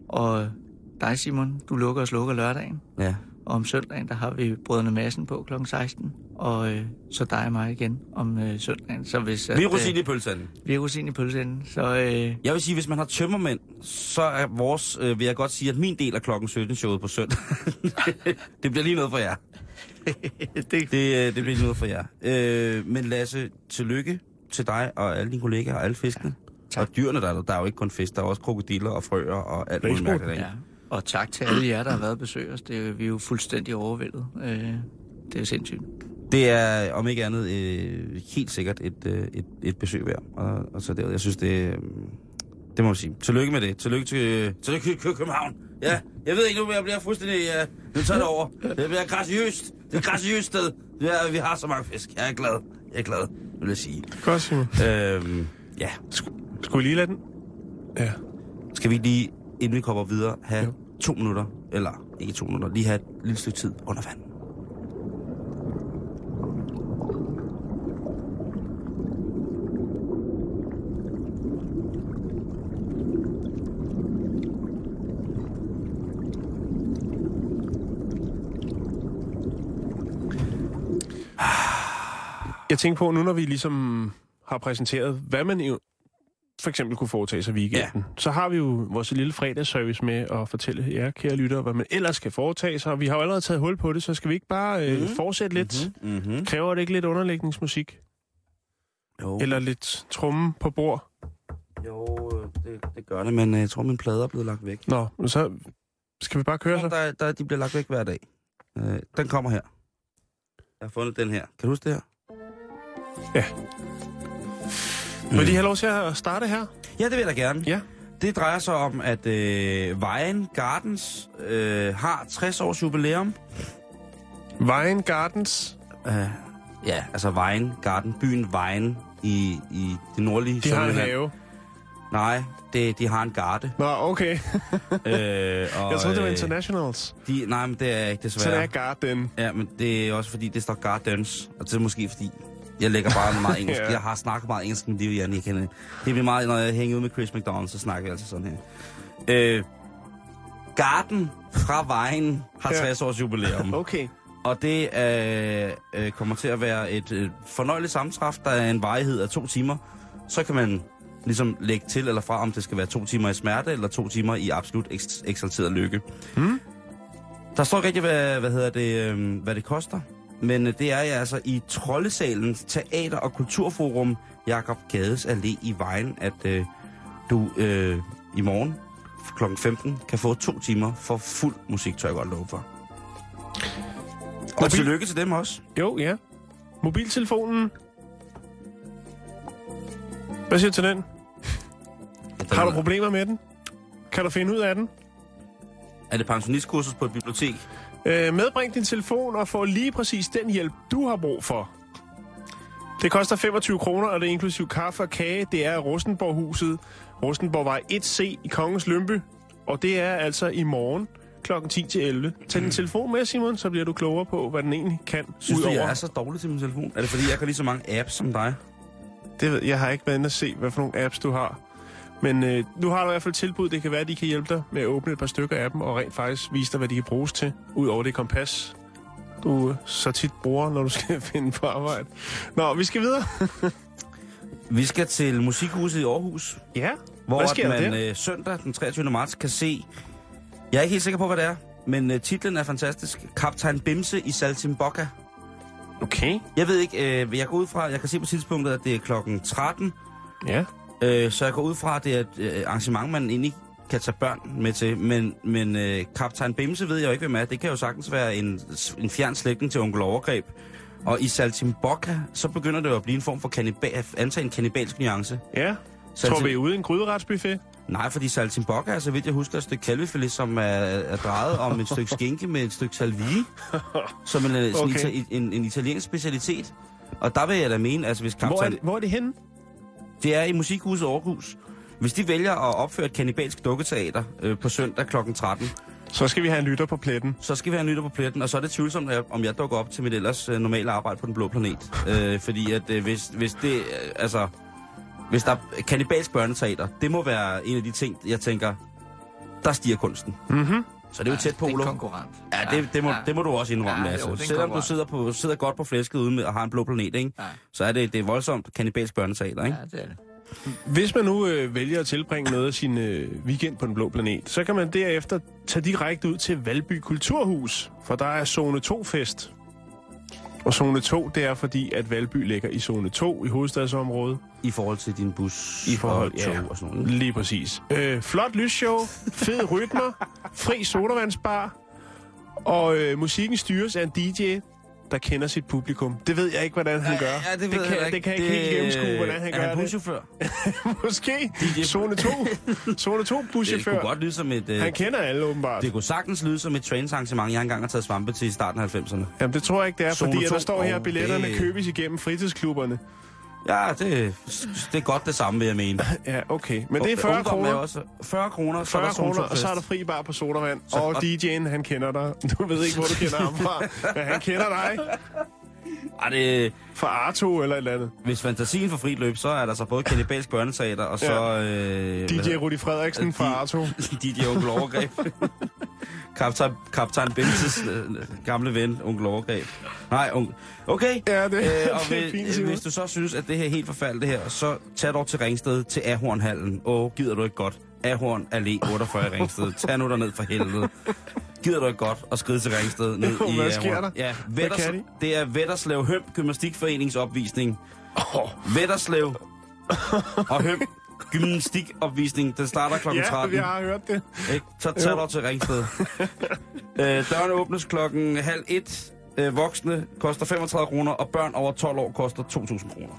og dig Simon, du lukker og slukker lørdagen. Ja. Og om søndagen, der har vi Brødrene Madsen på klokken 16, og øh, så dig og mig igen om øh, søndagen. Så hvis, at, Vi er rosin øh, i pølseanden. vi er rosin i pølseenden, så... Øh, Jeg vil sige, hvis man har tømmermænd, så er vores, øh, vil jeg godt sige, at min del af klokken 17 showet på søndag. det bliver lige noget for jer. det, Det, øh, det bliver lige noget for jer. Øh, men Lasse, tillykke til dig og alle dine kollegaer og alle fiskene. Ja, og dyrene, der, er- der er jo ikke kun fisk, der er også krokodiller og frøer og alt muligt mærkeligt. Ja, og tak til alle jer, der har været og besøgt os. Det er, vi er jo fuldstændig overvældet. Øh, det er sindssygt. Det er om ikke andet øh, helt sikkert et, øh, et, et besøg værd. Og, og så det, jeg synes, det, øh, det må man sige. Tillykke med det. Tillykke til, tillykke til København. Ja, jeg ved ikke nu, men jeg bliver fuldstændig... Ja, nu tager det over. Det bliver graciøst. Det er et graciøst sted. Ja, vi har så mange fisk. Jeg er glad. Jeg er glad, vil jeg sige. Godt, Simon. Øhm, ja, Skulle vi lige lade den? Ja. skal vi lige, inden vi kommer videre, have Jo. to minutter, eller ikke to minutter, lige have et lille stykke tid under vand. Jeg tænker på, nu når vi ligesom har præsenteret, hvad man for eksempel kunne foretage sig weekenden, ja. så har vi jo vores lille fredagsservice med at fortælle jer, kære lyttere, hvad man ellers skal foretage sig. Og vi har jo allerede taget hul på det, så skal vi ikke bare øh, Mhm. fortsætte lidt? Mm-hmm. Kræver det ikke lidt underlægningsmusik? Jo, Eller lidt tromme på bord? jo det, det gør det, men øh, jeg tror, min plade er blevet lagt væk. Nå, men så skal vi bare køre så. Der, der, de bliver lagt væk hver dag. Øh, den kommer her. Jeg har fundet den her. Kan du huske det her? Vil I have lov til at starte her? Ja, det vil jeg da gerne. Ja. Det drejer sig om, at øh, Vejen Gardens øh, har 60 års jubilæum. Vejen Gardens. Øh, ja, altså Vejen Garden, byen Vejen i, i det nordlige De har en have. Nej, det, de har en garde. Nå, okay. øh, og, Jeg troede, det var øh, internationals. De, nej, men det er ikke Så desværre. det er Garden. Ja, men det er også fordi, det står Gardens. Og det er måske fordi, jeg lægger bare meget engelsk. Ja. Jeg har snakket meget engelsk med Jan, jeg kender. Det bliver meget, når jeg hænger ud med Chris McDonald, så snakker vi altså sådan her. Øh, Garden fra vejen har Ja. 60 års jubilæum. Okay. Og det øh, øh, kommer til at være et øh, fornøjeligt sammentræf, der er en varighed af to timer. Så kan man ligesom lægge til eller fra, om det skal være to timer i smerte, eller to timer i absolut eks- eksalteret lykke. Hmm? Der står ikke rigtig, hvad, hvad, hedder det, øh, hvad det koster. Men øh, det er ja, altså i Troldesalen Teater- og Kulturforum Jakob Gades Allé i Vejen, at øh, du øh, i morgen kl. 15 kan få to timer for fuld musik, tør jeg godt love for. Og Mobil- tillykke til dem også. Jo, ja. Mobiltelefonen. Hvad siger du til den? Har du problemer med den? Kan du finde ud af den? Er det pensionistkursus på et bibliotek? Øh, medbring din telefon og få lige præcis den hjælp, du har brug for. Det koster 25 kroner, og det er inklusiv kaffe og kage. Det er Rustenborghuset, Rustenborgvej 1C i Kongens Lømpe. Og det er altså i morgen kl. 10 til 11. Tag din telefon med, Simon, så bliver du klogere på, hvad den egentlig kan. Synes du, jeg er så dårlig til min telefon? Er det fordi, jeg kan lige så mange apps som dig? Det ved, jeg har ikke været inde at se, hvad for nogle apps du har. Men øh, nu har du i hvert fald tilbud. Det kan være, at de kan hjælpe dig med at åbne et par stykker af dem, og rent faktisk vise dig, hvad de kan bruges til, udover det kompas, du øh, så tit bruger, når du skal finde på arbejde. Nå, vi skal videre. Vi skal til Musikhuset i Aarhus, Ja, hvor hvad sker man øh, søndag den 23. marts kan se... Jeg er ikke helt sikker på, hvad det er, men uh, titlen er fantastisk. Kaptajn Bimse i Saltimbocca. Okay. Jeg ved ikke, øh, jeg går ud fra, jeg kan se på tidspunktet, at det er klokken 13, Ja. Øh, så jeg går ud fra, at det er et øh, arrangement, man egentlig kan tage børn med til. Men, men øh, Kaptajn Bimse ved jeg jo ikke, hvem er. Det kan jo sagtens være en, en fjern slægtning til onkel overgreb. Og i Saltimbocca, så begynder det jo at blive en form for kannibal, antage en kannibalsk nuance. Ja. Saltim- Tror vi er ude i en gryderetsbuffet? Nej, fordi Saltimbocca er, så vidt jeg husker, et stykke kalvefilet, som er, er drejet om et stykke skinke med et stykke salvie, som en, okay. Okay. en, en, en italiensk specialitet. Og der vil jeg da mene, altså hvis Hvor er, kaptajn... det, hvor er det henne? Det er i Musikhuset Aarhus. Hvis de vælger at opføre et kanibalsk dukketeater øh, på søndag kl. 13, Så skal vi have en lytter på pletten. så skal vi have en nytter på pletten, og så er det tvivlsomt, om jeg dukker op til mit ellers øh, normale arbejde på den blå planet. øh, fordi at øh, hvis, hvis det, øh, altså, hvis der er kanibalsk børneteater, det må være en af de ting, jeg tænker, der stiger kunsten. Mhm. Så det er jo tæt på, er Olof. konkurrent. Ja, det, det, må, det må du også indrømme, Ja, ja, er altså. Selvom du sidder, på, sidder godt på flæsket ude med, og har en blå planet, ikke? Ja. så er det, det er voldsomt kanibalsk børneteater. Ikke? Ja, det er det. Hvis man nu øh, vælger at tilbringe noget af sin øh, weekend på den blå planet, så kan man derefter tage direkte ud til Valby Kulturhus, for der er zone 2-fest. Og zone 2, det er fordi, at Valby ligger i zone 2 i hovedstadsområdet. I forhold til din bus I forhold, og tog ja, og sådan noget. lige præcis. Øh, flot lysshow, fed rytmer, fri sodavandsbar, og øh, musikken styres af en DJ, der kender sit publikum. Det ved jeg ikke, hvordan han gør. Ja, det, det, ved kan, jeg det kan jeg ikke helt gennemskue, hvordan han er gør han det. buschauffør? Måske. Zone 2. Zone 2 Det buschauffør. kunne godt lyde som et... Øh, Han kender alle åbenbart. det kunne sagtens lyde som et trainsarrangement, jeg engang har taget svampe til i starten af 90'erne. Jamen, det tror jeg ikke, det er, Zone fordi at der to. står her, at billetterne det- købes igennem fritidsklubberne. Ja, det, det er godt det samme, vil jeg mene. Ja, okay. Men det er 40 Ungdom er kroner. også 40 kroner, så 40 er der kroner, og så er der fri bar på sodavand. Så- Og og- DJ'en, han kender dig. Du ved ikke, hvor du kender ham fra. Men han kender dig Ej, det, fra Arto eller et eller andet. hvis fantasien får frit løb, så er der så både kanibalsk børneteater, og så... Øh, DJ Rudi Frederiksen fra Arto. DJ Onkel Overgreb. Kaptajn, Kaptajn Bimses øh, gamle ven, Onkel Overgreb. Nej, onkel. Okay. Ja, det- øh, og det er hvis, fint, øh, hvis du så synes, at det her er helt forfærdeligt det her, så tag dog til Ringsted til Ahornhallen. Åh, gider du ikke godt? Ahorn Allé 48 i Ringsted. Tag nu ned for helvede. Gider du ikke godt at skride til Ringsted ned i Hvad sker Ahorn? der? Ja, Vetters, de? det er Vetterslev Høm Gymnastikforeningsopvisning. Oh. Vetterslev og Høm Gymnastikopvisning. Den starter kl. 13. Ja, vi har hørt det. Ikke? Så tag dog til Ringsted. øh, dørene åbnes klokken halv et. Øh, voksne koster 35 kroner, og børn over 12 år koster 2.000 kroner.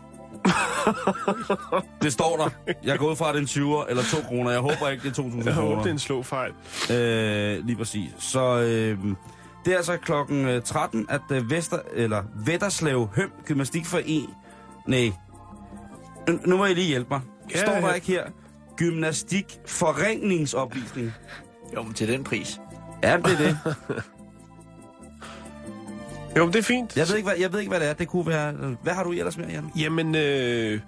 det står der. Jeg går ud fra, at det er en 20'er eller 2 kroner. Jeg håber ikke, det er 2.000 Jeg håber, kroner. det er en slåfejl. Øh, lige præcis. Så øh, det er altså klokken øh, 13, at øh, Vester, eller Vetterslev Høm Gymnastikforening... Nej. Nu, nu må I lige hjælpe mig. Ja, Står der ja. ikke her? Gymnastik forringningsopvisning. Jo, men til den pris. Ja, det er det. Jo, men det er fint. Jeg ved ikke, hvad, jeg ved ikke, hvad det er. Det kunne være... Hvad har du ellers med, Jan? Jamen, øh,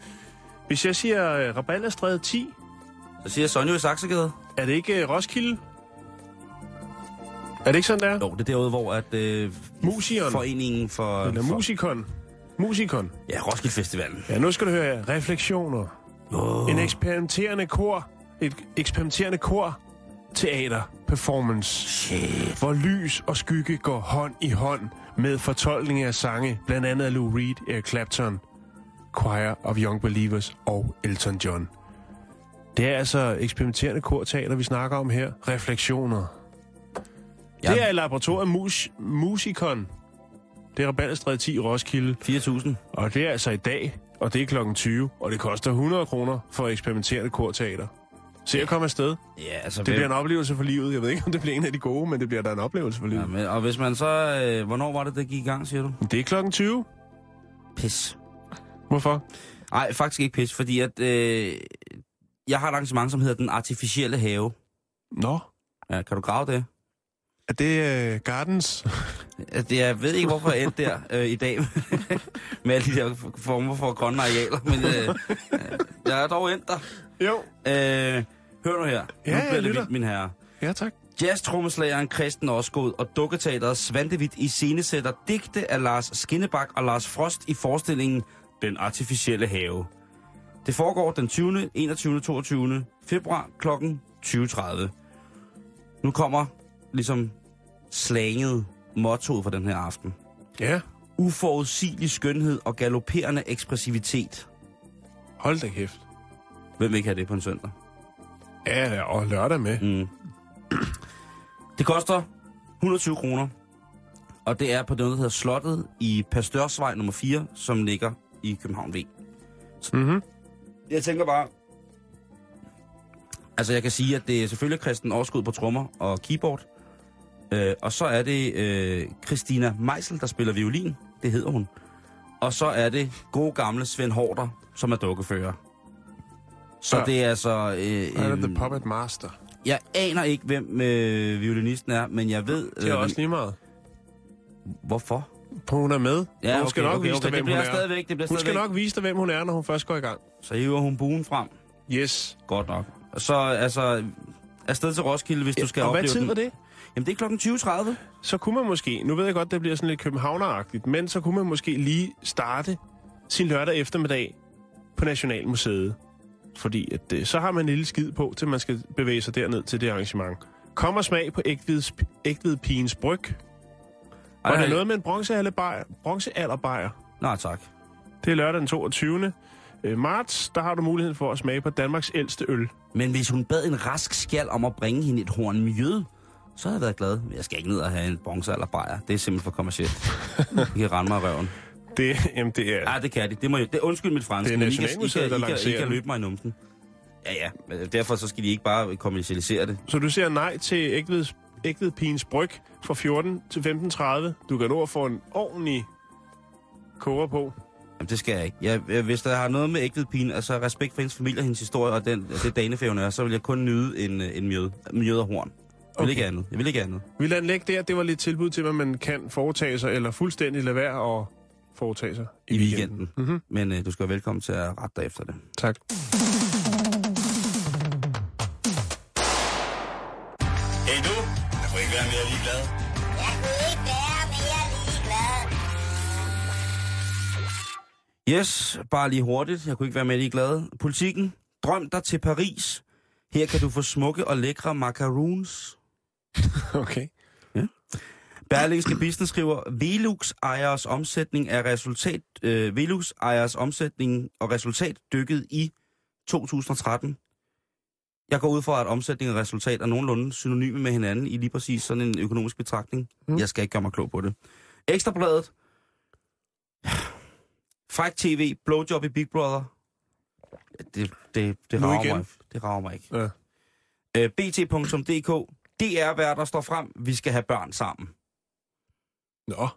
hvis jeg siger øh, Rabalderstræde 10, Så siger Sonja i Saxegade. er det ikke øh, Roskilde? Er det ikke sådan, der? Jo, det er derude, hvor at... Øh, Musikeren. Foreningen for... Eller for musikon. Musikon. ja, Roskilde Festivalen. Ja, nu skal du høre her. Refleksioner. Oh. En eksperimenterende kor. Et eksperimenterende kor. Teater. Performance. Shit. Hvor lys og skygge går hånd i hånd med fortolkning af sange, blandt andet af Lou Reed, Eric Clapton, Choir of Young Believers og Elton John. Det er altså eksperimenterende korteater, vi snakker om her. Refleksioner. Ja. Det er laboratoriet Mus Musikon. Det er Rabalderstræde 10 i Roskilde. 4.000. Og det er altså i dag, og det er klokken 20, og det koster 100 kroner for eksperimenterende korteater. Se at komme afsted. Ja, altså... Det bliver en oplevelse for livet. Jeg ved ikke, om det bliver en af de gode, men det bliver da en oplevelse for livet. Ja, men, og hvis man så... Øh, hvornår var det, det gik i gang, siger du? Det er klokken 20. Pis. Hvorfor? Nej, faktisk ikke pis, fordi at... Øh, jeg har et arrangement, som hedder Den Artificielle Have. Nå, Ja, kan du grave det? Er det uh, Gardens? Jeg ved ikke, hvorfor jeg endte der øh, i dag med alle de der former for grønne arealer, men øh, øh, jeg er dog endt der. Jo. Øh, hør nu her. Ja, nu bliver det vildt, min herre. Ja, tak. Jazz-trommeslageren Christen Osgaard og dukketeateret Svantevit i scenesætter digte af Lars Skinnebak og Lars Frost i forestillingen Den Artificielle Have. Det foregår den 20., 21., 22. februar kl. 20.30. Nu kommer ligesom slanget mottoet for den her aften. Ja, Uforudsigelig skønhed og galopperende ekspressivitet. hold da kæft. Hvem vil ikke have det på en søndag? Ja, og lørdag med. Mm. Det koster 120 kroner, og det er på det, der hedder Slottet i Pastørsvej nummer 4, som ligger i København V. Mm-hmm. Jeg tænker bare... Altså, jeg kan sige, at det er selvfølgelig Christian Årskud på trommer og keyboard. Øh, og så er det øh, Christina Meisel, der spiller violin. Det hedder hun. Og så er det gode gamle Svend Hårder, som er dukkefører. Så Ja. det er altså... Øh, Han er øhm, The Puppet Master. jeg aner ikke, hvem øh, violinisten er, men jeg ved... Det er øh, også lige meget. Hvorfor? For hun er med. Ja, hun skal okay, nok okay, vise dig, okay. Det hvem hun bliver er. stadigvæk, det Hun skal stadigvæk. nok vise dig, hvem hun er, når hun først går i gang. Så hiver hun buen frem. Yes. Godt nok. Så altså, afsted til Roskilde, hvis du skal og hvad opleve tid den. var det? Jamen, det er klokken 20.30. Så kunne man måske, nu ved jeg godt, det bliver sådan lidt københavneragtigt, men så kunne man måske lige starte sin lørdag eftermiddag på Nationalmuseet. Fordi at, øh, så har man en lille skid på, til man skal bevæge sig derned til det arrangement. Kom og smag på ægtveds, ægtvedpigens bryg. Og det er noget med en bronzealderbajer. bronzealderbajer. Nej, tak. Det er lørdag den 22. øh, marts. Der har du muligheden for at smage på Danmarks ældste øl. Men hvis hun bad en rask skjald om at bringe hende et horn mjød, så havde jeg været glad. Jeg skal ikke ned og have en bronze eller bajer. Det er simpelthen for kommercielt. De kan rende mig i røven. Det, jamen, det er... Ja, det kan de. Det må det, undskyld mit fransk, Det er men I kan, I, kan, der I, kan, I kan løbe mig i numsen. Ja, ja. Derfor så skal de ikke bare kommercialisere det. Så du siger nej til ægtveds, ægtvedpigens bryg fra 14 til 15.30. Du kan nå at få en ordentlig koger på. Jamen, det skal jeg ikke. Jeg, jeg, hvis der har noget med ægtet pine, altså respekt for hendes familie og hendes historie, og den, det danefævn er, så vil jeg kun nyde en, en mjød, mjød og horn. Jeg vil Okay. ikke andet. Jeg vil ikke andet. Vi lader den ligge der. Det var lidt tilbud til, hvad man kan foretage sig, eller fuldstændig lade være at foretage sig i, I weekenden. Mm-hmm. Men øh, du skal være velkommen til at rette dig efter det. Tak. Hey du, jeg får ikke være mere ligeglad. Yes, bare lige hurtigt. Jeg kunne ikke være med lige glad. Politikken. Drøm dig til Paris. Her kan du få smukke og lækre macaroons. Okay. Berlingske Business skriver, Velux ejers omsætning er resultat, øh, Velux ejers omsætning og resultat dykket i 2013. Jeg går ud fra, at omsætning og resultat er nogenlunde synonyme med hinanden i lige præcis sådan en økonomisk betragtning. Mm. Jeg skal ikke gøre mig klog på det. Ekstrabladet. Fræk TV, blowjob i Big Brother. Det, det, det rager mig. Det rager mig ikke. Ja. Øh, BT.dk. DR, hvad der står frem. Vi skal have børn sammen. Nå.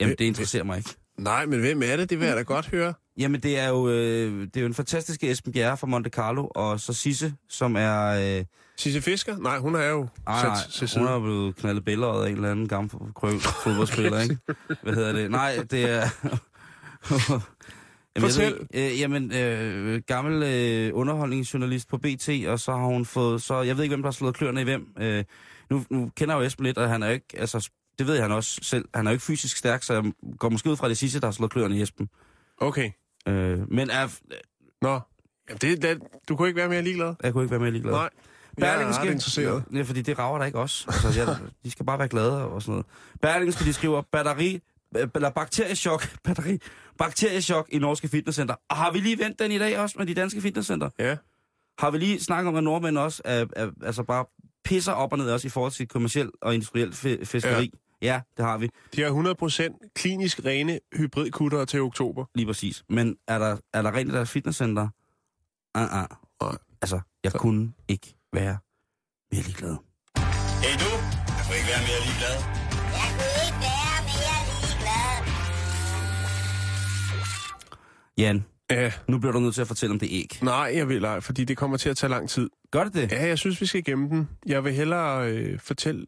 Jamen, det interesserer mig ikke. Nej, men hvem er det? Det vil jeg da godt høre. Jamen, det er jo, øh, det er jo en fantastisk Esben Bjerre fra Monte Carlo, og så Sisse, som er... Øh, Sisse Fisker? Nej, hun er jo ej, sat nej, til hun er blevet knaldet billeder af en eller anden gammel fodboldspiller, ikke? Hvad hedder det? Nej, det er... Jamen, jeg ved Fortæl. ikke, øh, jamen, øh, gammel øh, underholdningsjournalist på BT, og så har hun fået... Så jeg ved ikke, hvem der har slået kløerne i hvem. Øh, nu, nu kender jeg jo Esben lidt, og han er jo ikke... Altså, det ved han også selv. Han er jo ikke fysisk stærk, så jeg går måske ud fra det sidste, der har slået kløerne i Esben. Okay. Øh, men er, Nå. Jamen, det, det, du kunne ikke være mere ligeglad? jeg kunne ikke være mere ligeglad. Nej. Jeg er ret interesseret. Ja, fordi det rager der ikke også. Altså, jeg, de skal bare være glade og sådan noget. Berlingske, de skriver batteri, eller bakteriechok, batteri, bakteriechok i norske fitnesscenter. Og har vi lige vendt den i dag også med de danske fitnesscenter? Ja. Har vi lige snakket om, at nordmænd også er, er, altså bare pisser op og ned også i forhold til kommersiel og industriel fi- fiskeri? Ja. ja, det har vi. De har 100% klinisk rene hybridkutter til oktober. Lige præcis. Men er der, er der rent i deres fitnesscenter? -uh. Nej. Altså, jeg kunne ikke være mere ligeglad. Hey du, jeg får ikke være mere ligeglad. Jan, Ja. nu bliver du nødt til at fortælle om det æg. Nej, jeg vil ej, fordi det kommer til at tage lang tid. Gør det det? Ja, jeg synes, vi skal gemme den. Jeg vil hellere øh, fortælle...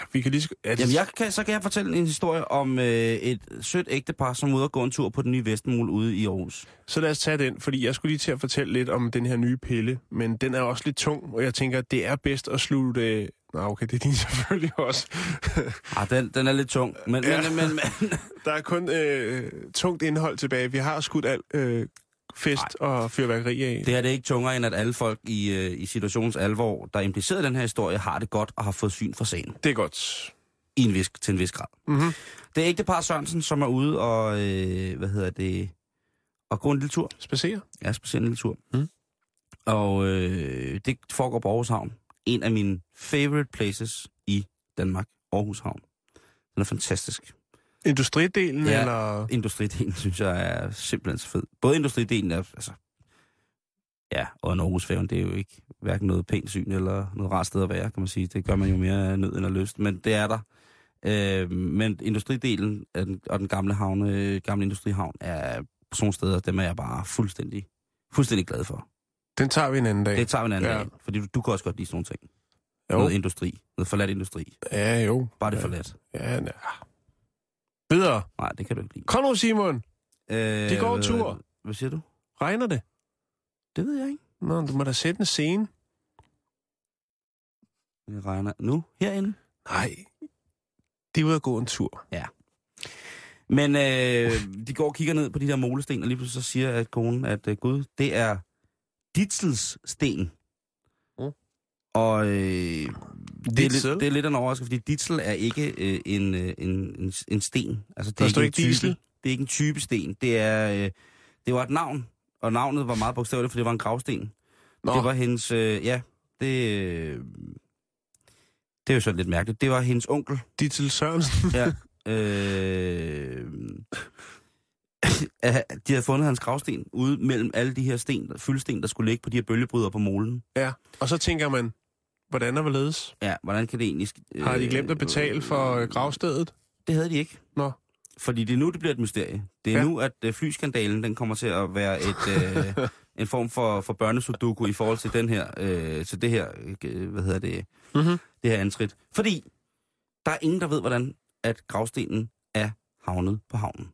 Ja, vi kan lige... sk- Ja, det... Jamen, jeg kan, så kan jeg fortælle en historie om øh, et sødt ægtepar, som er ude og gå en tur på den nye Vestenmol ude i Aarhus. Så lad os tage den, fordi jeg skulle lige til at fortælle lidt om den her nye pille, men den er også lidt tung, og jeg tænker, at det er bedst at slutte... Nå, okay, det er din selvfølgelig også. Ah, den, den er lidt tung, men, Ja. men, men, men Der er kun øh, tungt indhold tilbage. Vi har skudt alt øh, fest og fyrværkeri af. Det her det er ikke tungere, end at alle folk i, øh, i situationens alvor, der er impliceret i den her historie, har det godt og har fået syn for sagen. Det er godt. I en vis, til en vis grad. Mhm. Det er ikke det par Sørensen, som er ude og, øh, hvad hedder det, og gå en lille tur. Spacerer. Ja, specielt en lille tur. Mm. Og øh, det foregår på Aarhus Havn. En af mine favorite places i Danmark. Aarhus Havn. Den er fantastisk. Industridelen, Ja. eller... Industridelen, synes jeg, er simpelthen så fed. Både industridelen er, altså... Ja, og en Aarhusfærgen, det er jo ikke hverken noget pænt syn eller noget rart sted at være, kan man sige. Det gør man jo mere nød end af lyst, men det er der. Øh, men industridelen af den, og den gamle, havne, gamle industrihavn er sådan steder, dem er jeg bare fuldstændig, fuldstændig glad for. Den tager vi en anden dag. Det tager vi en anden Ja. ja. dag, fordi du, du kan også godt lide sådan nogle ting. Jo. Noget industri, noget forladt industri. Ja, jo. Bare det ja. forladt. Ja, ja. Videre. Nej, det kan du ikke lide. Kom nu, Simon. Øh, De går en tur. Hvad siger du? Regner det? Det ved jeg ikke. Nå, du må da sætte en scene. Jeg regner nu herinde. Nej. De er ude at gå en tur. Men øh, de går og kigger ned på de der molesten, og lige pludselig så siger at konen, at øh, gud, det er Ditzels sten. Mm. Og øh, det, er lidt, det er lidt en overraskelse, fordi Ditzel er ikke øh, en, øh, en, en, en sten. Altså, det er ikke type, diesel? Det er ikke en type sten. Det, er, øh, det var et navn, og navnet var meget bogstaveligt, for det var en gravsten. Nå, Det var hendes, øh, ja, det, øh, det er jo sådan lidt mærkeligt. Det var hendes onkel, Ditzel Sørensen. Ja. øh, at de havde fundet hans gravsten ude mellem alle de her sten, fyldsten, der skulle ligge på de her bølgebryder på molen. ja. Og så tænker man, hvordan er hvorledes? Ja, hvordan kan det egentlig... Øh, Har de glemt at betale for øh, gravstedet? Det havde de ikke. Nå. Fordi det er nu, det bliver et mysterie. Det er Ja. nu, at øh, flyskandalen den kommer til at være et, øh, en form for, for børnesudoku i forhold til den her, øh, til det her, øh, hvad hedder det, Mhm. det her antrit. Fordi der er ingen, der ved, hvordan at gravstenen er havnet på havnen.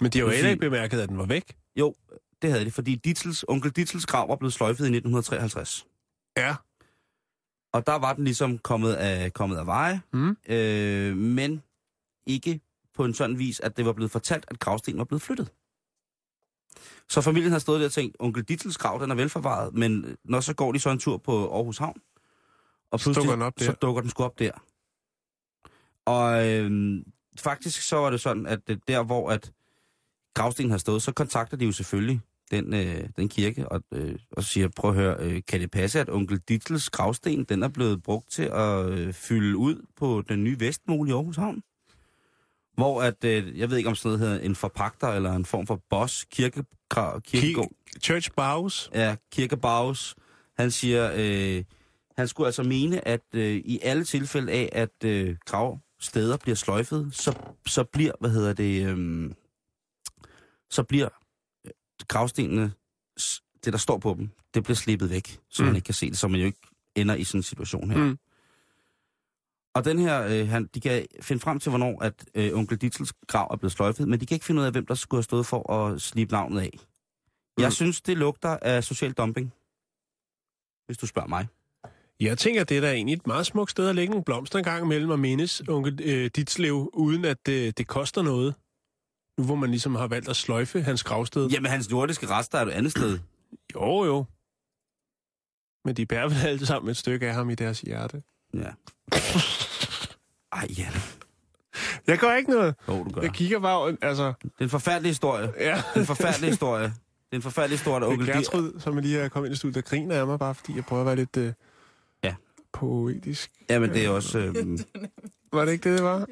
Men de har jo heller ikke bemærket, at den var væk. Jo, det havde de, fordi Ditzels, onkel Ditzels grav var blevet sløjfet i 1953. Ja. Og der var den ligesom kommet af, kommet af veje, Mm. øh, men ikke på en sådan vis, at det var blevet fortalt, at gravstenen var blevet flyttet. Så familien har stået der og tænkt, onkel Ditzels grav, den er velforvaret, men når så går de så en tur på Aarhus Havn, og Så pludselig dukker den op der. så dukker den sgu op der. Og øh, faktisk så var det sådan, at der hvor at gravstenen har stået, så kontakter de jo selvfølgelig den, øh, den kirke og, øh, og siger, prøv at høre, øh, kan det passe, at onkel Ditzels gravsten, den er blevet brugt til at øh, fylde ud på den nye vestmol i Aarhus Havn? Hvor at, øh, jeg ved ikke om sådan noget hedder en forpagter eller en form for boss, kirke, kirkegård, Church Bows. ja, Kirkebaus, han siger, øh, han skulle altså mene, at øh, i alle tilfælde af, at øh, gravsteder bliver sløjfet, så, så bliver, hvad hedder det, øh, så bliver øh, gravstenene, det der står på dem, det bliver slippet væk, så Mm. man ikke kan se det, så man jo ikke ender i sådan en situation her. Mm. Og den her, øh, han, de kan finde frem til, hvornår at øh, onkel Ditzels grav er blevet sløjfet, men de kan ikke finde ud af, hvem der skulle have stået for at slippe navnet af. Jeg Mm. synes, det lugter af social dumping. Hvis du spørger mig. Jeg tænker, det er da egentlig et meget smukt sted at lægge nogle blomster en gang imellem og mindes onkel øh, Ditslev, uden at øh, det koster noget. Nu hvor man ligesom har valgt at sløjfe hans gravsted. Jamen, hans nordiske rester er et andet sted. Jo, jo. Men de bærer vel alle sammen et stykke af ham i deres hjerte. Ja. Ej, ja. Jeg gør ikke noget. Jo, du gør. Jeg kigger bare, altså... Det er en forfærdelig historie. Ja. Det er en forfærdelig historie. Det er en forfærdelig historie, at Onkel Gertrud, som er lige er kommet ind i studiet, der griner af mig bare, fordi jeg prøver at være lidt øh, Ja. poetisk. Jamen, det er også... Øh, Var det ikke det, det var?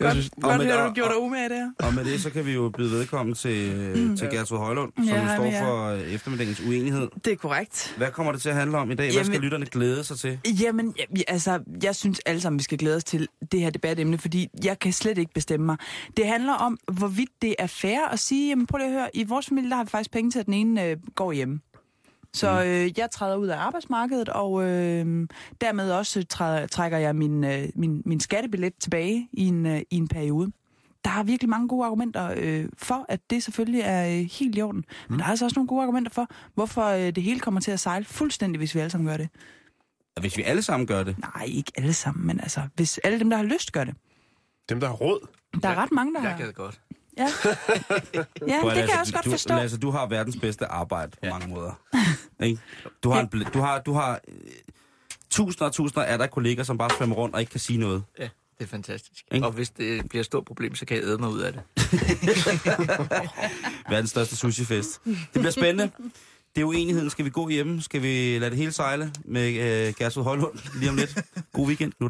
Jeg synes, Godt med, høre, du gjorde dig umage der. og med det, så kan vi jo byde vedkommen til, øh, til Gertrud Højlund, som Ja, ja, står jer. for øh, eftermiddagens uenighed. Det er korrekt. Hvad kommer det til at handle om i dag? Hvad skal Jamen- lytterne glæde sig til? Jamen, ja, altså, jeg synes alle sammen, vi skal glæde os til det her debatemne, fordi jeg kan slet ikke bestemme mig. Det handler om, hvorvidt det er fair at sige, jamen prøv lige at høre, i vores familie, der har vi faktisk penge til, at den ene øh, går hjemme. Så øh, jeg træder ud af arbejdsmarkedet, og øh, dermed også træder, trækker jeg min, øh, min, min skattebillet tilbage i en, øh, i en periode. Der er virkelig mange gode argumenter øh, for, at det selvfølgelig er øh, helt i orden. Men der er altså også nogle gode argumenter for, hvorfor øh, det hele kommer til at sejle fuldstændig, hvis vi alle sammen gør det. Hvis vi alle sammen gør det. Nej, ikke alle sammen, men altså, hvis alle dem, der har lyst, gør det. dem, der har råd. Der er ret mange, der Jeg har... gad godt. Ja, ja Prøv det kan Lasse, jeg også godt du, forstå. Lasse, du har verdens bedste arbejde på mange måder. Ikke? Du har, en, bl- du har, du har øh, tusinder og tusinder af dig kolleger, som bare svømmer rundt og ikke kan sige noget. Ja, det er fantastisk. Ikke? Og hvis det bliver et stort problem, så kan jeg æde mig ud af det. Verdens største sushi-fest. Det bliver spændende. Det er uenigheden. Skal vi gå hjem? Skal vi lade det hele sejle med øh, Gertrud Højlund lige om lidt? God weekend nu.